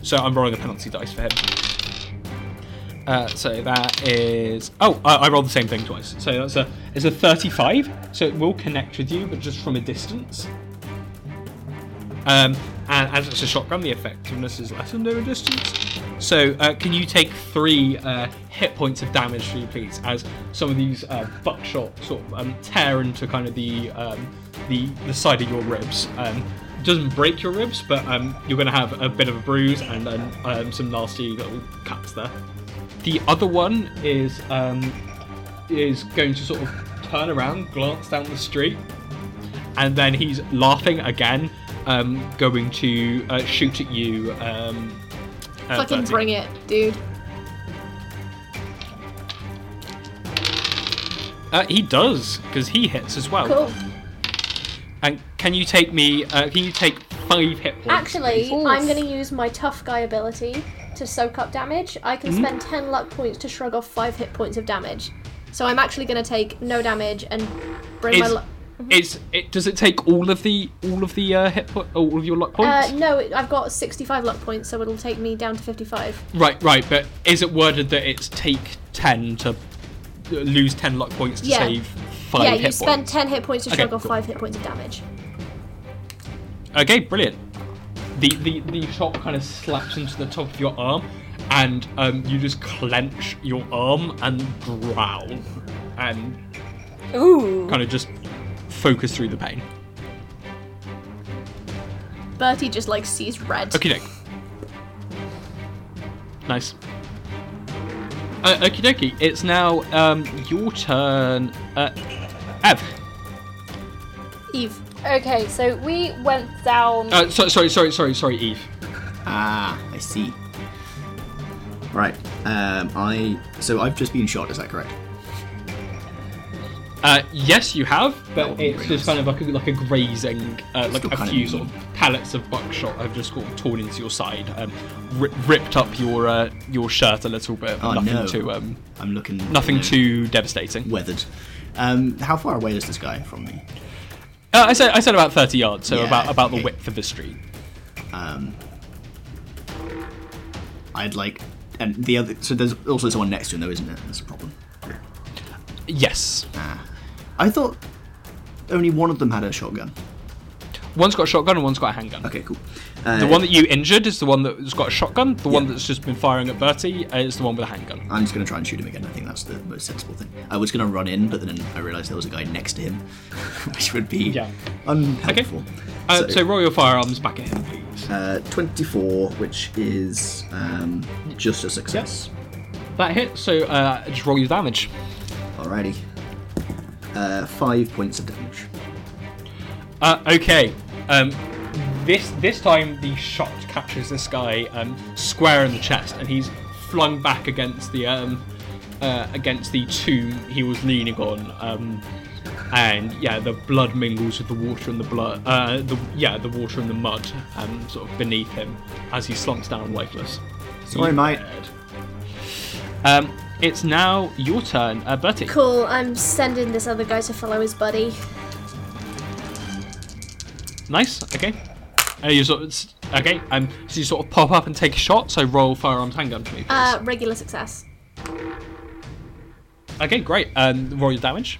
So I'm rolling a penalty dice for him. Uh, so that is oh I, I rolled the same thing twice. So that's a it's a 35. So it will connect with you, but just from a distance. Um, and as it's a shotgun, the effectiveness is lessened over distance. So uh, can you take three uh, hit points of damage for you, please? As some of these uh, buckshot sort of um, tear into kind of the um, the the side of your ribs. Um, doesn't break your ribs, but um, you're going to have a bit of a bruise and then um, some nasty little cuts there. The other one is um, is going to sort of turn around, glance down the street, and then he's laughing again, um, going to uh, shoot at you. Um, uh,
Fucking
Bertie.
bring it, dude.
Uh, he does because he hits as well.
Cool.
And can you take me? Uh, can you take five hit points?
Actually,
please?
I'm going to use my tough guy ability to soak up damage. I can
Mm-hmm.
spend 10 luck points to shrug off 5 hit points of damage. So I'm actually going to take no damage and bring my
Is-
luck.
It's it. Does it take all of the all of the uh, hit po- all of your luck points?
Uh, no, it- I've got 65 luck points, so it'll take me down to 55.
Right, right. But is it worded that it's take ten to lose ten luck points to
Yeah.
save five
yeah,
hit
you spend
points?
10 hit points to
Okay,
shrug off
cool.
5 hit points of damage.
Okay, brilliant. The, the the shot kind of slaps into the top of your arm, and um, you just clench your arm and growl, and
Ooh.
kind of just focus through the pain.
Bertie just like sees red.
Okay, doke. Nice. Uh, okie dokie. It's now um, your turn. Uh, Ev.
Eve.
Okay, so we went down.
Uh, so, sorry, sorry, sorry, sorry, Eve.
Ah, I see. Right. Um, I so I've just been shot. Is that correct?
Uh, yes, you have, but it's just kind of like a, like a grazing, uh, like a few sort of pellets of buckshot have just of torn into your side, um, ri- ripped up your uh, your shirt a little bit.
Oh,
nothing
no.
too um,
I'm looking.
nothing
you know,
too devastating.
weathered. Um, how far away is this guy from me?
Uh, I said I said about thirty yards, so
Yeah,
about about the width of the street.
Um, I'd like, and the other. So there's also someone next to him, though, isn't there? That's a problem.
Yes,
Ah, I thought only one of them had a shotgun.
one's got a shotgun and one's got a handgun.
Okay, cool. Uh,
The one that you injured is the one that's got a shotgun. The one that's just been firing at Bertie is the one with a handgun.
I'm just going to try and shoot him again. I think that's the most sensible thing. I was going to run in, but then I realised there was a guy next to him, [laughs] which would be
Yeah.
unhelpful.
Uh, so, roll your firearms back at him, please.
uh, 24, which is um, just a success.
That hit. So uh, just roll your damage.
Alrighty. Uh, five points of damage.
Uh, okay. Um, this this time the shot catches this guy um, square in the chest, and he's flung back against the um, uh, against the tomb he was leaning on. Um, and yeah, the blood mingles with the water and the blood. Uh, the yeah, the water and the mud, um, sort of beneath him as he slumps down lifeless.
Sorry, mate.
Um, it's now your turn, uh, Bertie.
Cool, I'm sending this other guy to follow his buddy.
Nice. Okay. Uh, you sort of, okay. Um, so you sort of pop up and take a shot. So roll firearms handgun for me. please.
Uh, regular success.
okay, great. Um, roll your damage.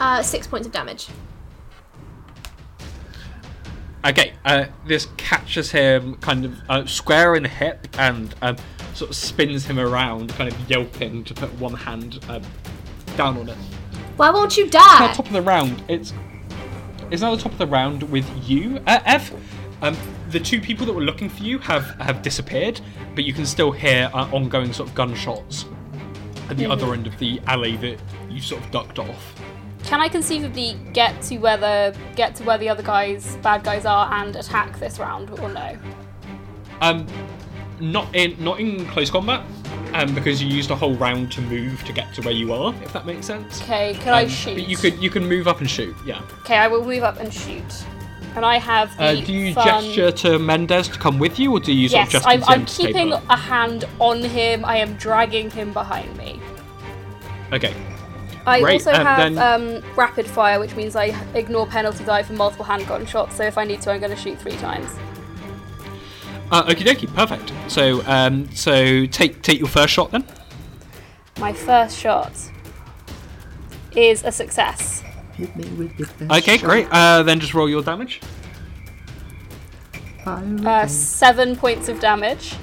Uh, six points of damage.
Okay. Uh, this catches him kind of uh, square in the hip and um, sort of spins him around, kind of yelping to put one hand um, down on it.
Why won't you
Now,
die?
top of the round. It's it's now the top of the round with you, uh, Ev. Um, the two people that were looking for you have have disappeared, but you can still hear uh, ongoing sort of gunshots at the other end of the alley that you sort of ducked off.
Can I conceivably get to where the get to where the other guys, bad guys are, and attack this round, or no?
Um, not in not in close combat, um, because you used a whole round to move to get to where you are. If that makes sense.
Okay, can I
Um,
shoot?
But you could you can move up and shoot. Yeah.
Okay, I will move up and shoot. And I have the
Uh, do you
fun...
gesture to Mendez to come with you, or do you sort
Yes,
of just
I'm, I'm
to
keeping a hand on him. I am dragging him behind me.
Okay.
I
Great,
also
um,
have
then-
um, rapid fire, which means I ignore penalty die for multiple handgun shots. So if I need to, I'm going to shoot three times.
Uh, okie dokie, perfect. So, um, so take take your first shot then.
My first shot is a success.
Hit me with your best
Okay,
shot,
great. Uh, then just roll your damage.
pirate.
Uh, seven points of damage.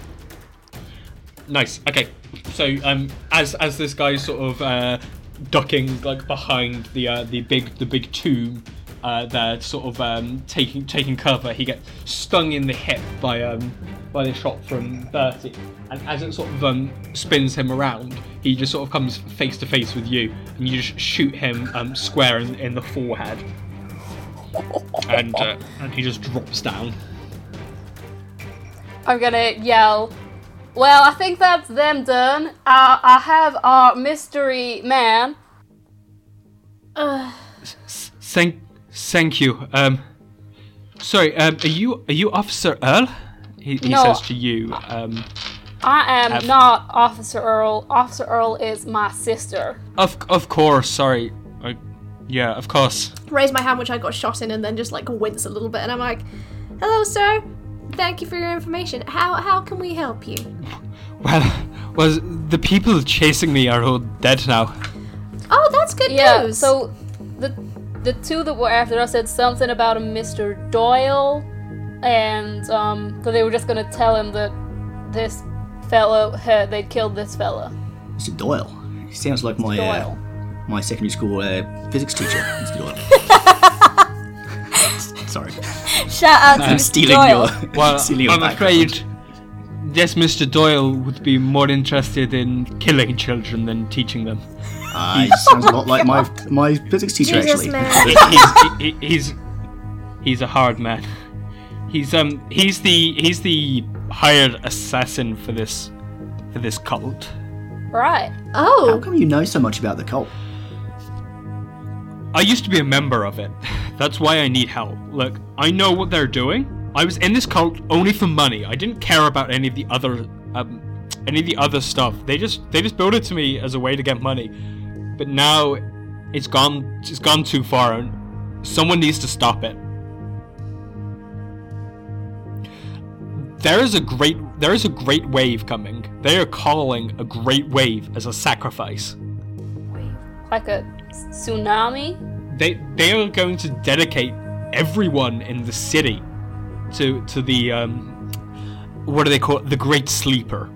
Nice. Okay. So, um, as as this guy's sort of uh, ducking like behind the uh, the big the big tomb, uh, there, sort of um, taking taking cover, he gets stung in the hip by um by the shot from Bertie, and as it sort of um spins him around, he just sort of comes face to face with you, and you just shoot him um square in, in the forehead, and uh, and he just drops down.
I'm gonna yell. Well, I think that's them done. Uh, I have our mystery man.
Uh,
Thank, thank you. Um, sorry. Um, are you are you Officer Earl? He, he
No.
says to you. Um,
I am
Have-
not Officer Earl. Officer Earl is my sister.
of of course. Sorry. I, Yeah, of course.
raise my hand, which I got shot in, and then just like wince a little bit, and I'm like, "Hello, sir. Thank you for your information. How how can we help you?" [laughs]
Well, well, the people chasing me are all dead now.
Oh, that's good
Yeah,
news.
so the the two that were after us said something about a Mr. Doyle, and um, that they were just gonna tell him that this fellow had they'd killed this fella.
Mr. Doyle. He sounds like my uh, my secondary school uh, physics teacher, Mr. Doyle. [laughs] Sorry,
Shout out to
I'm
Mr.
stealing
Doyle.
your. [laughs]
Well,
stealing your
I'm afraid. Yes, Mr. Doyle would be more interested in killing children than teaching them.
Uh, he sounds a lot like my my physics teacher
Jesus,
actually.
man.
he's, he- he's he's a hard man. He's um he's the he's the hired assassin for this for this cult.
Right.
Oh.
How come you know so much about the cult?
I used to be a member of it. That's why I need help. Look, I know what they're doing. I was in this cult only for money. I didn't care about any of the other um any of the other stuff. They just they just built it to me as a way to get money. But now it's gone it's gone too far and someone needs to stop it. There is a great there is a great wave coming. They are calling a great wave as a sacrifice.
Like a tsunami.
they they are going to dedicate everyone in the city to to the um what do they call it the great sleeper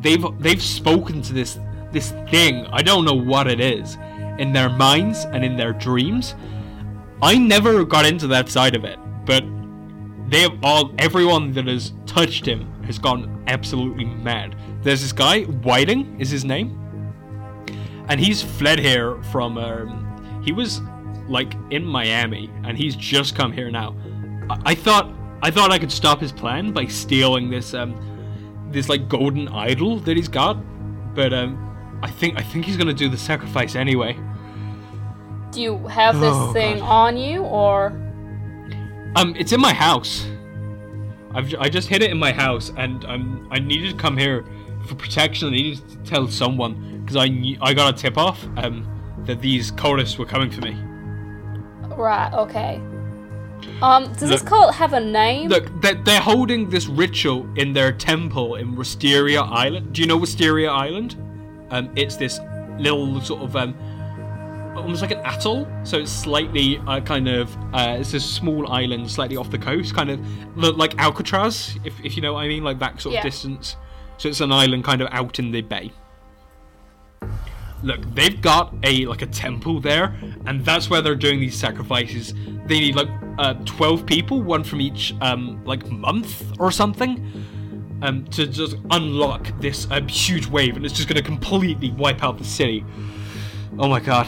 they've they've spoken to this this thing. I don't know what it is. In their minds and in their dreams i never got into that side of it but they have all everyone that has touched him has gone absolutely mad. There's this guy whiting is his name and he's fled here from um, he was like in Miami and he's just come here now. I, I thought I thought I could stop his plan by stealing this um this like golden idol that he's got, but um I think I think he's gonna do the sacrifice anyway.
Do you have this
Oh,
thing
God.
on you, or
Um, it's in my house. I've I just hid it in my house and um I needed to come here for protection. I needed to tell someone because I knew, I got a tip off um that these cultists were coming for me.
right? Okay. Um, does this cult have a name?
Look, they're, they're holding this ritual in their temple in Wisteria Island. Do you know Wisteria Island? Um, it's this little sort of um, almost like an atoll. So it's slightly uh, kind of uh, it's a small island, slightly off the coast, kind of like Alcatraz, if if you know what I mean, like that sort
Yeah.
of distance. So it's an island kind of out in the bay. Look, they've got a like a temple there, and that's where they're doing these sacrifices. They need like uh, twelve people, one from each um like month or something, um to just unlock this um, huge wave, and it's just gonna completely wipe out the city. Oh my god.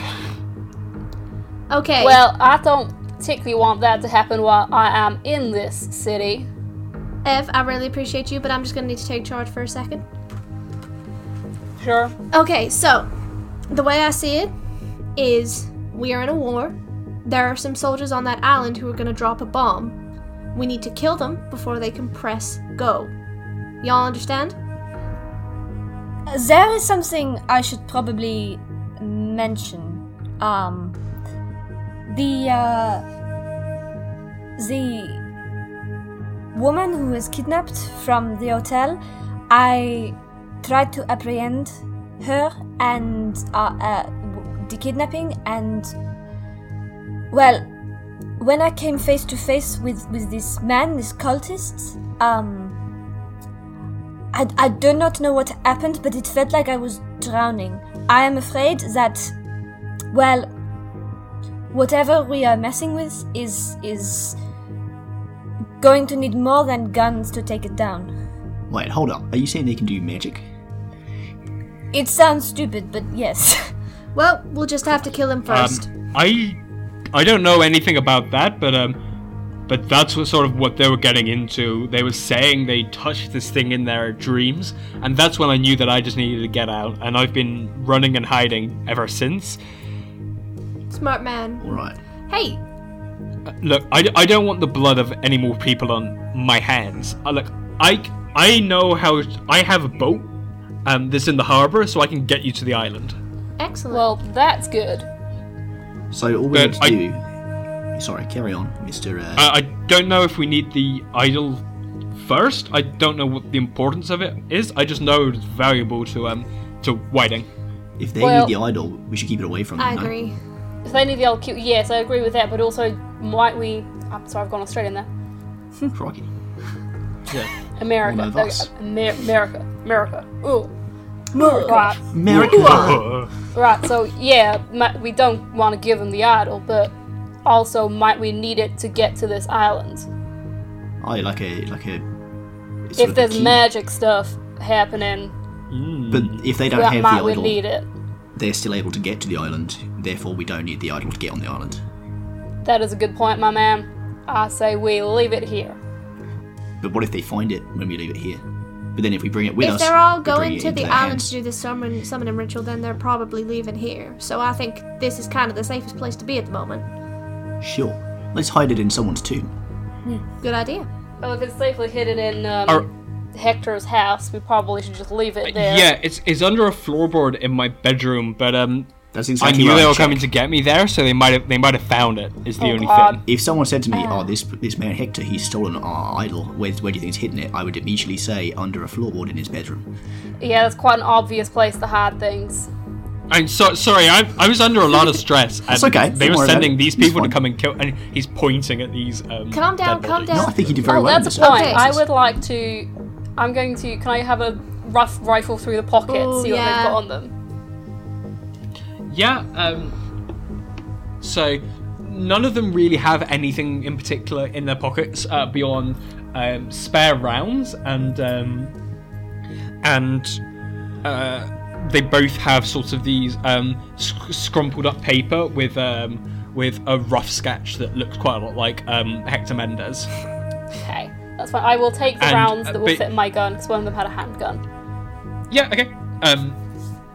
okay.
Well, I don't particularly want that to happen while I am in this city.
Ev, I really appreciate you, but I'm just gonna need to take charge for a second.
Sure.
Okay, so the way I see it is we are in a war. There are some soldiers on that island who are gonna drop a bomb. We need to kill them before they can press go. Y'all understand?
There is something I should probably mention. Um, the uh, the woman who was kidnapped from the hotel, I tried to apprehend her and uh, uh, the kidnapping and well, when I came face to face with with this man, this cultist, um. I, I do not know what happened, but it felt like I was drowning. I am afraid that, well, whatever we are messing with is is going to need more than guns to take it down.
Wait, hold up. Are you saying they can do magic?
It sounds stupid, but yes. [laughs]
Well, we'll just have to kill him first.
Um, I I don't know anything about that, but um, but that's what sort of what they were getting into. They were saying they touched this thing in their dreams, and that's when I knew that I just needed to get out. And I've been running and hiding ever since.
Smart man.
Alright.
Hey,
Look, I, I don't want the blood of any more people on my hands. Uh, look, I I know how I have a boat, um, that's in the harbor, so I can get you to the island.
excellent.
Well, that's good.
So all we
But
need to
I-
do. Sorry, carry on, Mister. Uh,
Uh, I don't know if we need the idol first. I don't know what the importance of it is. I just know it's valuable to um to Whiting.
if they
well-
need the idol, we should keep it away from them.
I
no?
agree.
If they need the old cute, yes, I agree with that. But also, might we? I'm sorry, I've gone Australian there. [laughs]
Crikey.
America,
One of us.
Amer- America, America. Ooh, right,
America.
right. So yeah, mi- we don't want to give them the idol, but also might we need it to get to this island?
Oh, like a like a.
If
of a
there's magic stuff happening, hmm.
But if they don't have
might
the
we
idol,
need it.
they're still able to get to the island. Therefore, we don't need the idol to get on the island.
That is a good point, my man. I say we leave it here.
But what if they find it when we leave it here? But then if we bring it with
if
us, if
they're all going to the island
hands.
to do the summon, summoning ritual, then they're probably leaving here. So I think this is kind of the safest place to be at the moment.
Sure. Let's hide it in someone's tomb.
Good idea.
Well, if it's safely hidden in um,
Are-
Hector's house, we probably should just leave it there.
Yeah, it's it's under a floorboard in my bedroom, but um,
That's
I knew they
I
were
checked.
coming to get me there, so they might have they might have found it. Is the
Oh,
only
God.
thing.
If someone said to me,
Ah.
"Oh, this this man Hector, he's stolen our idol. Where, where do you think he's hidden it?" I would immediately say under a floorboard in his bedroom.
Yeah, that's quite an obvious place to hide things.
I'm so sorry. I I was under a lot of stress. [laughs] And
That's okay,
They were sending these people to come and kill, and he's pointing at these. Um,
Calm down,
dead
calm
down.
No, I think you did very
oh,
well.
that's a point.
Okay.
I would like to. I'm going to. Can I have a rough rifle through the pocket,
Ooh,
see what
yeah.
they've got on them?
Yeah. Um. So, none of them really have anything in particular in their pockets uh, beyond um, spare rounds and um, and uh, they both have sort of these um, sc- scrumpled up paper with um, with a rough sketch that looks quite a lot like um, Hector Mendez.
Okay, that's fine. I will take the
And,
rounds that will fit in my gun because one of them had a handgun.
Yeah. Okay. Um,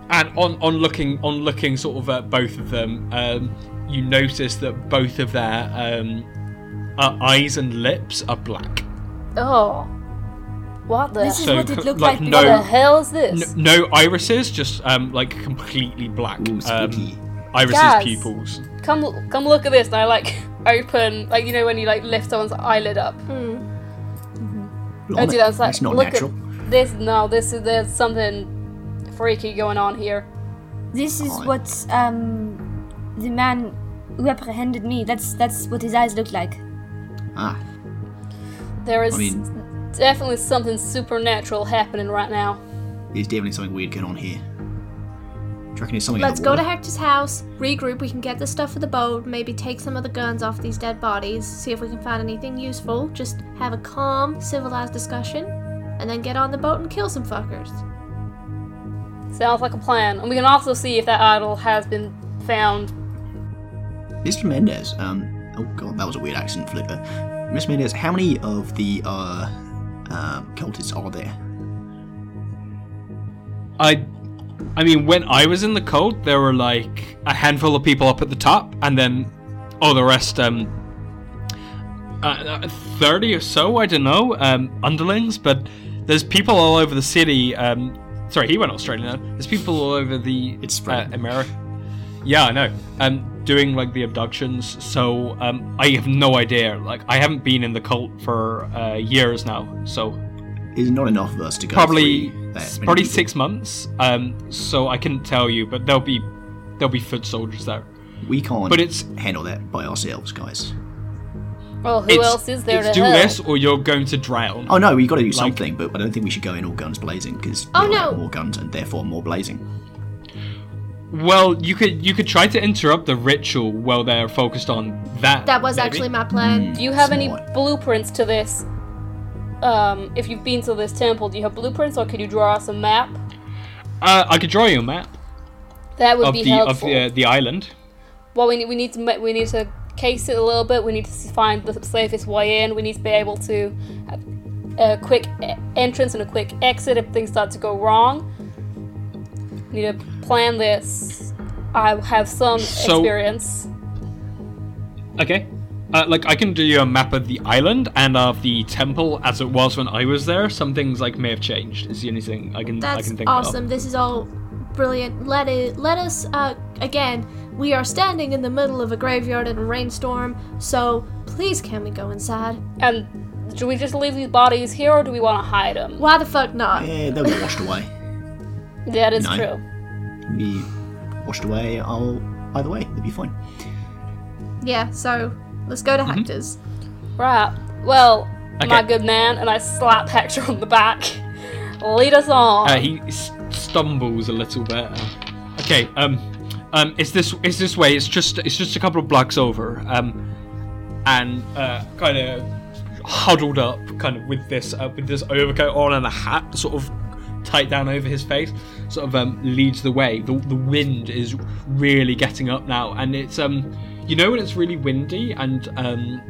and on on looking on looking sort of at both of them, um, you notice that both of their um, uh, eyes and lips are black.
Oh, what the?
This is
So,
what it looked
like,
like,
no-
what the hell is this?
no irises, just um, like completely black.
Ooh,
um, irises
Guys.
pupils.
Come, come look at this. And I like [laughs] open, like you know when you like lift someone's eyelid up.
Hmm.
I do that. It's like,
that's not
look
natural.
at this. No, this is there's something freaky going on here.
This is
Fine.
what um the man who apprehended me. That's that's what his eyes look like.
Ah,
There is
I mean-
definitely something supernatural happening right now.
there's definitely something weird going on here. Do you reckon something
Let's
the
go to? Hector's house, regroup. We can get the stuff for the boat, maybe take some of the guns off these dead bodies, see if we can find anything useful. Just have a calm, civilized discussion, and then get on the boat and kill some fuckers.
Sounds like a plan. And we can also see if that idol has been found.
Mr. Mendez, um, oh god, that was a weird accent flipper. Mr. Mendez, how many of the uh, um, cultists are there?
I, I mean, when I was in the cult, there were like a handful of people up at the top, and then all the rest, um, uh, thirty or so. I don't know, um, underlings. But there's people all over the city. Um, sorry, he went Australia now. There's people all over the
It's
uh. America. Yeah, I know. Um, doing like the abductions. So um, I have no idea. Like I haven't been in the cult for uh, years now. So
Is not enough of us to go
probably
through that
s-
many
probably
people.
six months. Um, so I can't tell you, but there'll be there'll be foot soldiers there.
We can't
But it's-
handle that by ourselves, guys.
Well, who
It's-
else is there
it's
to
do
help?
this or you're going to drown.
Oh no, we got to do
Like-
something, but I don't think we should go in all guns blazing because
Oh, no.
more guns and therefore more blazing.
Well, you could you could try to interrupt the ritual while they're focused on that.
That was
maybe.
actually my plan.
Do you have any
Smart.
blueprints to this? Um, if you've been to this temple, do you have blueprints, or could you draw us a map?
Uh, I could draw you a map
That would
of
be
the of the, uh, the island.
Well, we need we need to we need to case it a little bit. We need to find the safest way in. We need to be able to have a quick e- entrance and a quick exit if things start to go wrong. We need to plan this. I have some
So-
experience.
Okay. Uh, like I can do you a map of the island and of the temple as it was when I was there. Some things like may have changed. Is the only thing I can I can think of?
awesome.
of.
This is all brilliant. Let it let us uh again We are standing in the middle of a graveyard in a rainstorm, so please can we go inside?
And do we just leave these bodies here, or do we want to hide them?
Why the fuck not?
Yeah, they'll get washed away.
That is
No.
true.
Be washed away. I'll either way, they'll be fine.
Yeah, so let's go to
Mm-hmm.
Hector's.
Right. Well, my good man, and I slap Hector on the back. Lead us on.
Uh, he s- stumbles a little bit. Okay, um, um, it's this, it's this way. It's just, it's just a couple of blocks over. Um, and uh, kind of huddled up, kind of with this, uh, with this overcoat on and a hat, sort of tight down over his face, sort of um, leads the way. The, the wind is really getting up now, and it's um, you know when it's really windy and um,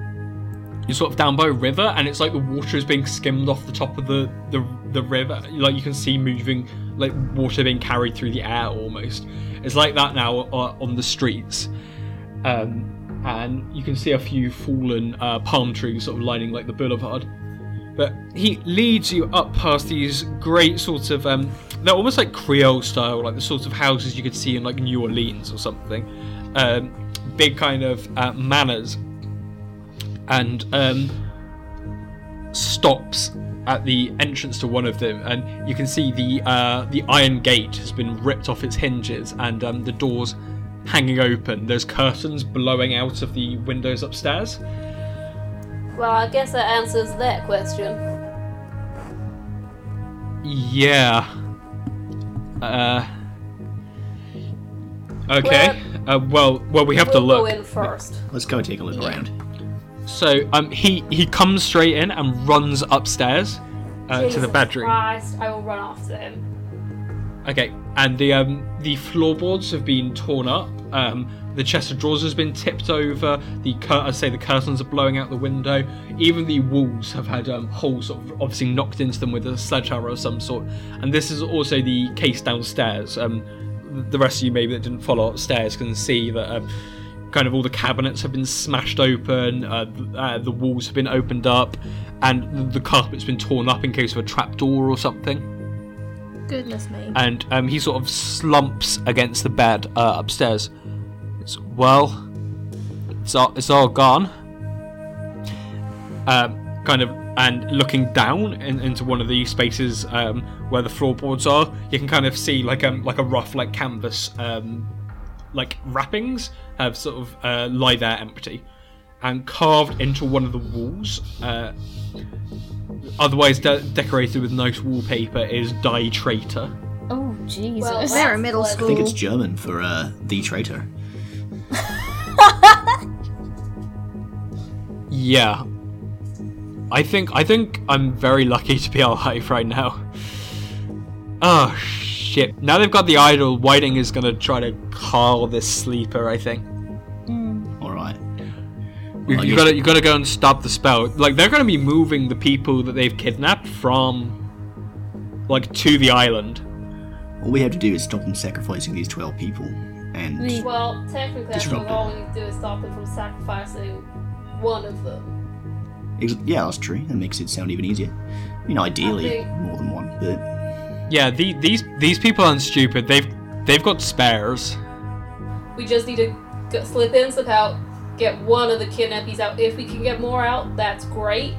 you're sort of down by a river and it's like the water is being skimmed off the top of the, the the river like you can see moving like water being carried through the air almost. It's like that now uh, on the streets. Um, and you can see a few fallen uh, palm trees sort of lining like the boulevard. But he leads you up past these great sort of um, they're almost like creole style like the sorts of houses you could see in like new orleans or something um, big kind of uh, manors and um, stops at the entrance to one of them, and you can see the uh, the iron gate has been ripped off its hinges, and um, the doors hanging open. There's curtains blowing out of the windows upstairs.
well, I guess that answers that question.
Yeah. Uh. Okay. Uh, well, well, we have to
We'll go
look.
in first.
Let's go take a look around.
So, um, he he comes straight in and runs upstairs uh, to the
Jesus
bedroom.
Christ, I will run after him.
Okay, and the um the floorboards have been torn up. Um, the chest of drawers has been tipped over. The cur- I say the curtains are blowing out the window. Even the walls have had um, holes sort of obviously knocked into them with a sledgehammer of some sort. And this is also the case downstairs. Um, the rest of you maybe that didn't follow upstairs can see that um, kind of all the cabinets have been smashed open. Uh, uh, the walls have been opened up, and the carpet's been torn up in case of a trapdoor or something
Goodness me.
and um, he sort of slumps against the bed uh, upstairs. It's, well, it's all, it's all gone. Um, kind of, and looking down in, into one of the spaces um, where the floorboards are, you can kind of see like um like a rough like canvas um, like wrappings have sort of uh, lie there empty, and carved into one of the walls. Uh, otherwise de- decorated with nice wallpaper is Die Traitor.
Oh Jesus.
Well,
They're in middle
Let's-
I think it's German for uh, the traitor.
Yeah. I think I think I'm very lucky to be alive right now. Oh shit. Now they've got the idol, Whiting is gonna try to call this sleeper, I think. Hmm.
All right.
You,
Well, I
you gotta you gotta go and stop the spell. Like they're gonna be moving the people that they've kidnapped from like to the island.
All we have to do is stop them sacrificing these twelve people, and
Well, technically, I think all we need to do is stop them from sacrificing one of them.
Ex- yeah, that's true. That makes it sound even easier. I mean, ideally
think-
more than one, but
Yeah, the, these these people aren't stupid. They've they've got spares.
We just need to go, slip in, slip out, get one of the kidnappies out. If we can get more out, that's great.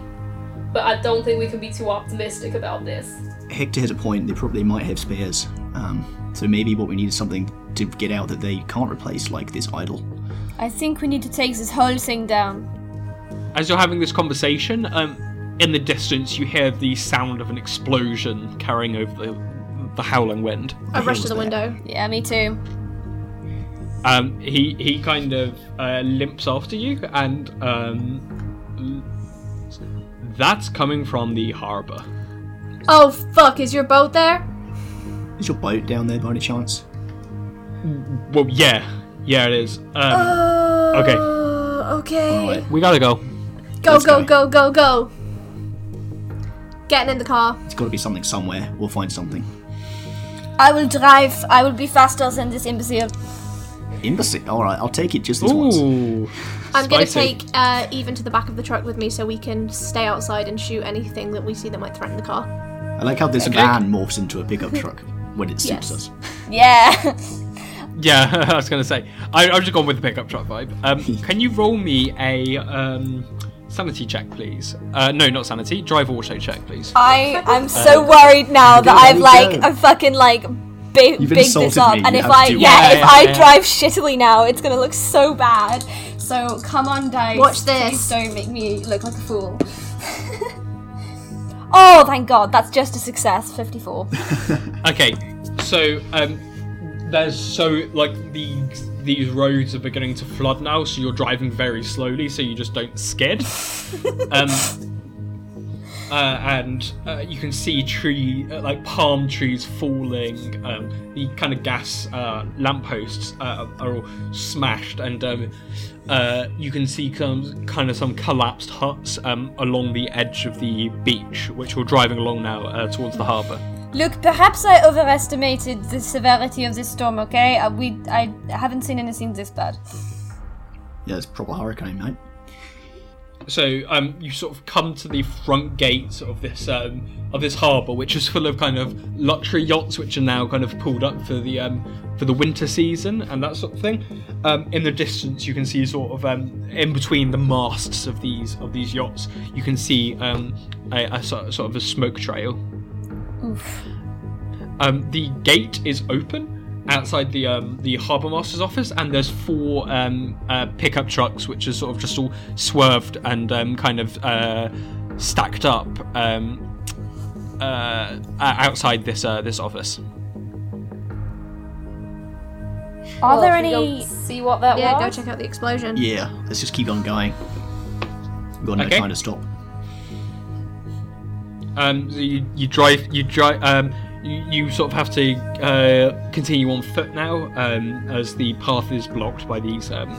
But I don't think we can be too optimistic about this.
Hector has a point. They probably might have spares. Um, so maybe what we need is something to get out that they can't replace, like this idol.
I think we need to take this whole thing down.
As you're having this conversation, um, in the distance you hear the sound of an explosion carrying over the, the howling wind.
I rush to the
there.
window.
Yeah, me too.
Um, he he kind of uh, limps after you, and um, that's coming from the harbour.
Oh fuck, is your boat there?
Is your boat down there by any chance?
Well, yeah, yeah, it is. Um, okay,
Okay.
Alright,
we gotta go.
Go,
Let's
go,
go.
go, go, go. Getting in the car.
it's got to be something somewhere. We'll find something.
I will drive. I will be faster than this imbecile.
Imbecile. All right, I'll take it just this once.
Ooh,
I'm gonna
spicy.
take uh, even to the back of the truck with me so we can stay outside and shoot anything that we see that might threaten the car.
I like how this
Okay.
van morphs into a pickup [laughs] truck when it suits
Yes.
us. [laughs]
Yeah.
Yeah, [laughs] I was gonna say. I, I've just gone with the pickup truck vibe. Um, can you roll me a um, sanity check, please? Uh, no, not sanity. Drive auto check, please.
I I'm so worried now that
Go,
I've like
go.
I'm fucking like big
You've
big this
insulted
up,
me,
and
you
if
have
I
to do
yeah,
it.
if I
yeah, yeah.
drive shittily now, it's gonna look so bad. So come on, dice.
Watch
Please
this.
don't make me look like a fool. [laughs] oh, thank God, that's just a success. Fifty-four. [laughs]
Okay, so um, there's so like these these roads are beginning to flood now, so you're driving very slowly, so you just don't skid. [laughs] um, uh, and uh, you can see tree uh, like palm trees falling. Um, the kind of gas uh, lampposts uh, are all smashed, and um, uh, you can see some, kind of some collapsed huts um, along the edge of the beach, which we're driving along now uh, towards the harbour.
Look, perhaps I overestimated the severity of this storm. Okay, uh, we I haven't seen anything this bad.
Yeah, it's a proper hurricane, mate.
So um, you sort of come to the front gates of this um, of this harbour, which is full of kind of luxury yachts, which are now kind of pulled up for the um, for the winter season and that sort of thing. Um, in the distance, you can see sort of um, in between the masts of these of these yachts, you can see um, a, a sort sort of a smoke trail. Um, the gate is open outside the um, the harbour master's office, and there's four um, uh, pickup trucks, which are sort of just all swerved and um, kind of uh, stacked up um, uh, outside this uh, this office.
Are
Well,
there
should we go
any?
see what that
Yeah, go check out the explosion.
Yeah, let's just keep on going. We've got no
Okay.
time to stop.
Um, so you, you drive, you drive, um, you, you sort of have to uh, continue on foot now, um, as the path is blocked by these um,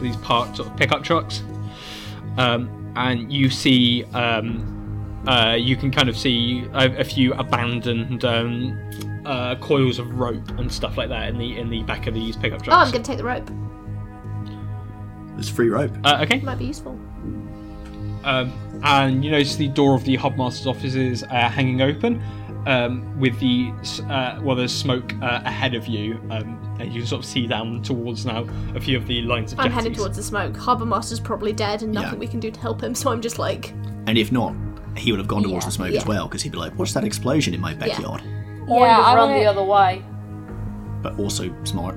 these parked sort of pickup trucks. Um, and you see, um, uh, you can kind of see a, a few abandoned um, uh, coils of rope and stuff like that in the in the back of these pickup trucks.
Oh, I'm gonna take the rope.
There's free rope.
uh, okay.
Might be useful.
um, and you notice the door of the harbour master's office is uh, hanging open um, with the uh, well there's smoke uh, ahead of you um, and you can sort of see down towards now a few of the lines of
I'm
jetties.
heading towards the smoke. Harbour Master's probably dead and nothing
Yeah.
we can do to help him, [laughs] so I'm just like,
And if not, he would have gone towards
Yeah,
the smoke
yeah.
as well, because he'd be like, "What's that explosion in my backyard?"
Or
Yeah,
you
I
run
wanna-
the other way.
But also smart.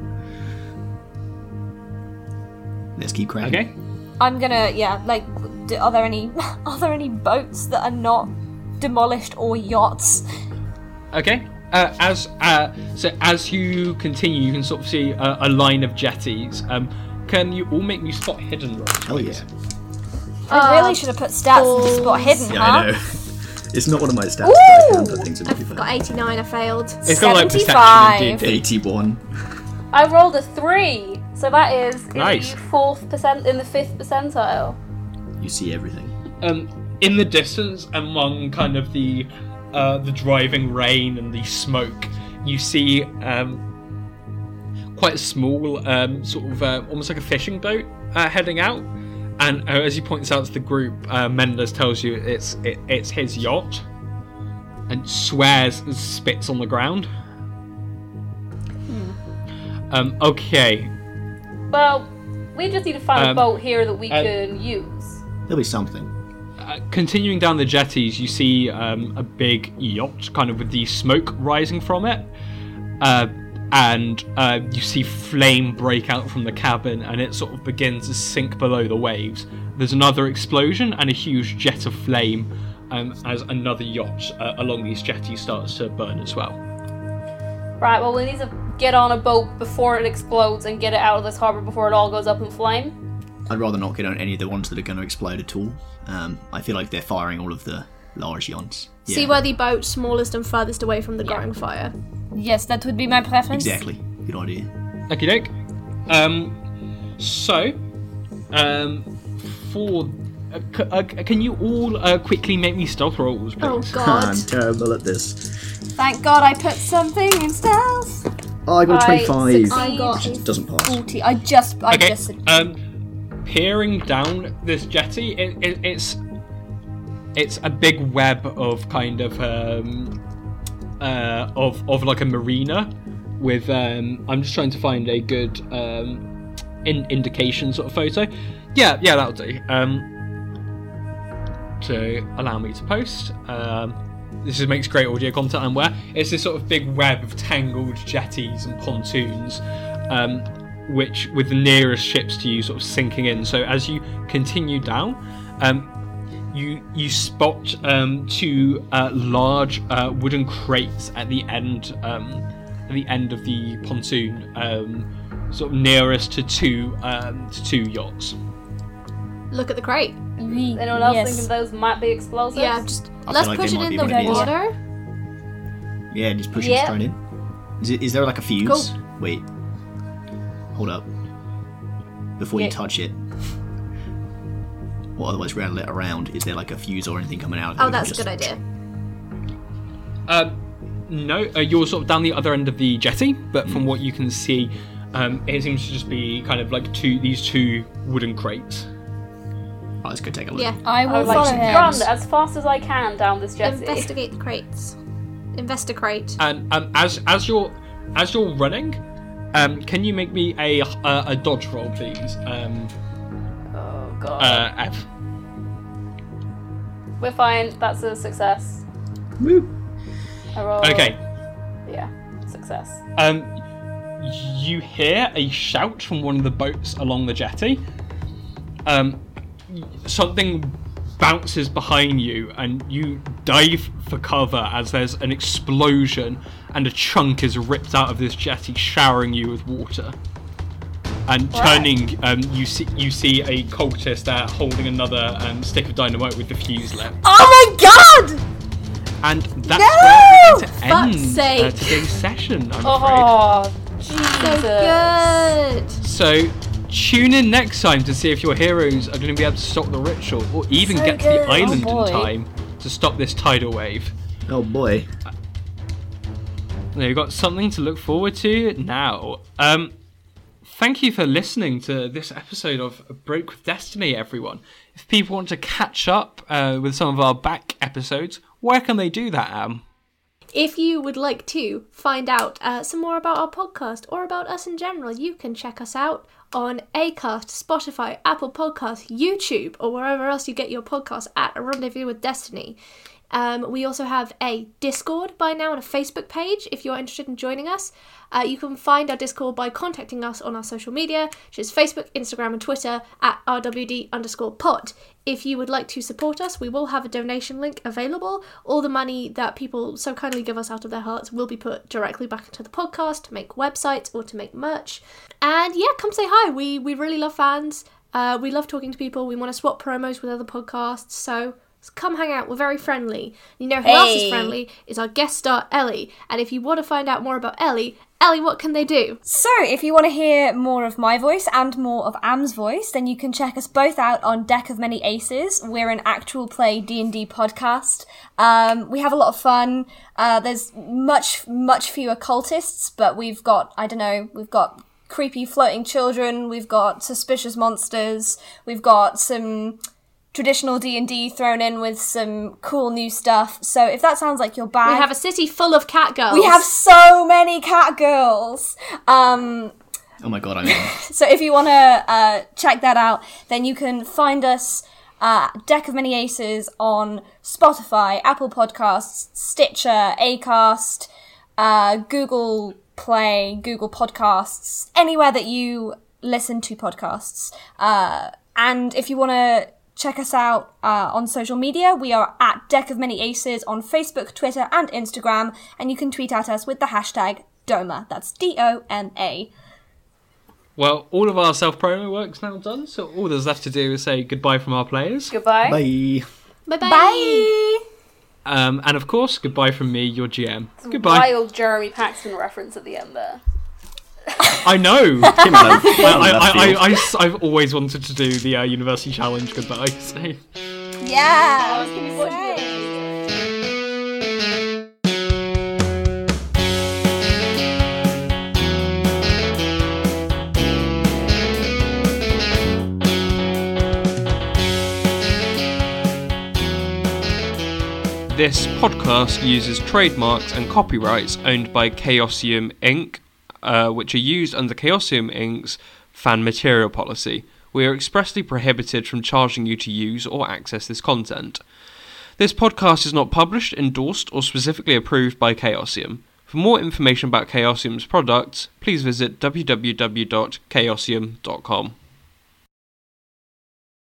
Let's keep cracking.
okay
I'm gonna yeah. Like, d- are there any? [laughs] Are there any boats that are not demolished or yachts?
okay uh, as uh, so as you continue you can sort of see a, a line of jetties um, can you all make me spot hidden rolls
Hell yeah.
I
Uh,
really should have put stats into spot hidden,
Yeah,
huh?
I know. [laughs] it's not one of my stats, but I can put things in to be
I've got 89, I failed.
it's kind of like perception
75.
in D&D.
81.
I rolled a three, so that is in the fourth percent in the fifth percentile.
You see everything.
um, in the distance, among kind of the uh, the driving rain and the smoke, you see um, quite a small, um, sort of uh, almost like a fishing boat uh, heading out. And uh, as he points out to the group, uh, Mendez tells you it's it, it's his yacht, and swears and spits on the ground. Um, okay,
Well, we just need to find a
Um,
boat here that we
uh,
can use.
There'll be something.
Uh, continuing down the jetties, you see um, a big yacht, kind of with the smoke rising from it, uh, and uh, you see flame break out from the cabin, and it sort of begins to sink below the waves. There's another explosion and a huge jet of flame um, as another yacht uh, along these jetties starts to burn as well.
Right, well, we need to get on a boat before it explodes and get it out of this harbor before it all goes up in flame.
I'd rather not get on any of the ones that are going to explode at all. Um, I feel like they're firing all of the large yachts. Yeah,
Seaworthy boat, smallest and furthest away from the growing fire.
Yes, that would be my preference.
Exactly. Good idea.
Okie doke. Um, so, um, for. Uh, c- uh, can you all uh, quickly make me stealth rolls, please?
Oh god. [laughs]
terrible at this.
Thank God I put something in stealth.
Oh, I got a
I
25.
I got
Which doesn't pass.
Forty. I just. I
okay.
just.
Um, peering down this jetty, it, it, it's it's a big web of kind of um, uh, of of like a marina, with. Um, I'm just trying to find a good um, in- indication sort of photo. Yeah, yeah, that'll do. Um, to allow me to post. Um, this just makes great audio content. I'm it's this sort of big web of tangled jetties and pontoons, um, which with the nearest ships to you sort of sinking in. So as you continue down, um, you you spot um, two uh, large uh, wooden crates at the end um, at the end of the pontoon, um, sort of nearest to two um, to two yachts.
Look at the crate.
We-
Anyone else
yes.
thinking those might be explosives?
Yeah, just
I
let's
feel like
push it in the
a
water.
Yeah, just push
Yeah.
it straight in. Is, it, is there like a fuse?
Cool.
Wait. Hold up. Before
Yeah.
you touch it. Or otherwise rattle it around, is there like a fuse or anything coming out? of it?
Oh,
We can
that's a good idea.
Um, no, uh, you're sort of down the other end of the jetty, but from what you can see, um, it seems to just be kind of like two these two wooden crates.
Oh, let's go take a look.
Yeah.
I
I
will
would like
follow
run as fast as I can down this jetty.
Investigate the crates. Investigate.
And um, as as you're as you're running, um, can you make me a a, a dodge roll, please? Um,
Oh god.
uh, F.
We're fine. That's a success.
Woo.
I roll.
Okay.
Yeah, success.
Um, you hear a shout from one of the boats along the jetty. Um, something bounces behind you, and you dive for cover as there's an explosion, and a chunk is ripped out of this jetty, showering you with water. And turning, um, you see you see a cultist there holding another um, stick of dynamite with the fuse left.
Oh my god!
And that's
No!
where we're going to
Fuck's
end uh,
sake.
today's session. I'm afraid.
Oh, Jesus.
So good.
So tune in next time to see if your heroes are going to be able to stop the ritual or even
So
get to the
good.
island
Oh,
in
boy.
time to stop this tidal wave.
Oh boy.
You've got something to look forward to now. Um, thank you for listening to this episode of Break with Destiny, everyone. If people want to catch up uh, with some of our back episodes, where can they do that, Am?
If you would like to find out uh, some more about our podcast or about us in general, you can check us out on Acast, Spotify, Apple Podcasts, YouTube, or wherever else you get your podcasts at A Rendezvous with Destiny. Um, we also have a Discord by now and a Facebook page if you're interested in joining us. Uh, you can find our Discord by contacting us on our social media, which is Facebook, Instagram, and Twitter at RWD underscore pod. If you would like to support us, we will have a donation link available. All the money that people so kindly give us out of their hearts will be put directly back into the podcast to make websites or to make merch. And yeah, come say hi. We we really love fans. Uh, we love talking to people. We want to swap promos with other podcasts. So come hang out. We're very friendly. You know who else is friendly? Is our guest star Ellie. And if you want to find out more about Ellie, Ellie, what can they do?
So, if you want to hear more of my voice and more of Am's voice, then you can check us both out on Deck of Many Aces. We're an actual play D&D podcast. Um, we have a lot of fun. Uh, there's much, much fewer cultists, but we've got, I don't know, we've got creepy floating children, we've got suspicious monsters, we've got some traditional D&D thrown in with some cool new stuff. So if that sounds like your bag...
We have a city full of cat girls.
we have so many cat girls. Um,
Oh my god, I mean. [laughs]
so if you want to uh, check that out, then you can find us uh, Deck of Many Aces on Spotify, Apple Podcasts, Stitcher, Acast, uh, Google Play, Google Podcasts, anywhere that you listen to podcasts. Uh, and if you want to check us out uh, on social media, we are at Deck of Many Aces on Facebook, Twitter, and Instagram, and you can tweet at us with the hashtag DOMA. That's D O M A.
Well, all of our self promo work's now done, so all there's left to do is say goodbye from our players.
Goodbye.
Bye.
Bye-bye.
Bye.
Um, and of course, goodbye from me, your GM. Goodbye.
Wild Jeremy Paxman reference at the end there.
I know. [laughs]
Came out
I, I, I, I've always wanted to do the uh, university challenge goodbye. [laughs] So.
Yeah. I was going to say.
This podcast uses trademarks and copyrights owned by Chaosium Inc. uh, which are used under Chaosium Inc.'s fan material policy. We are expressly prohibited from charging you to use or access this content. This podcast is not published, endorsed, or specifically approved by Chaosium. For more information about Chaosium's products, please visit www.chaosium.com.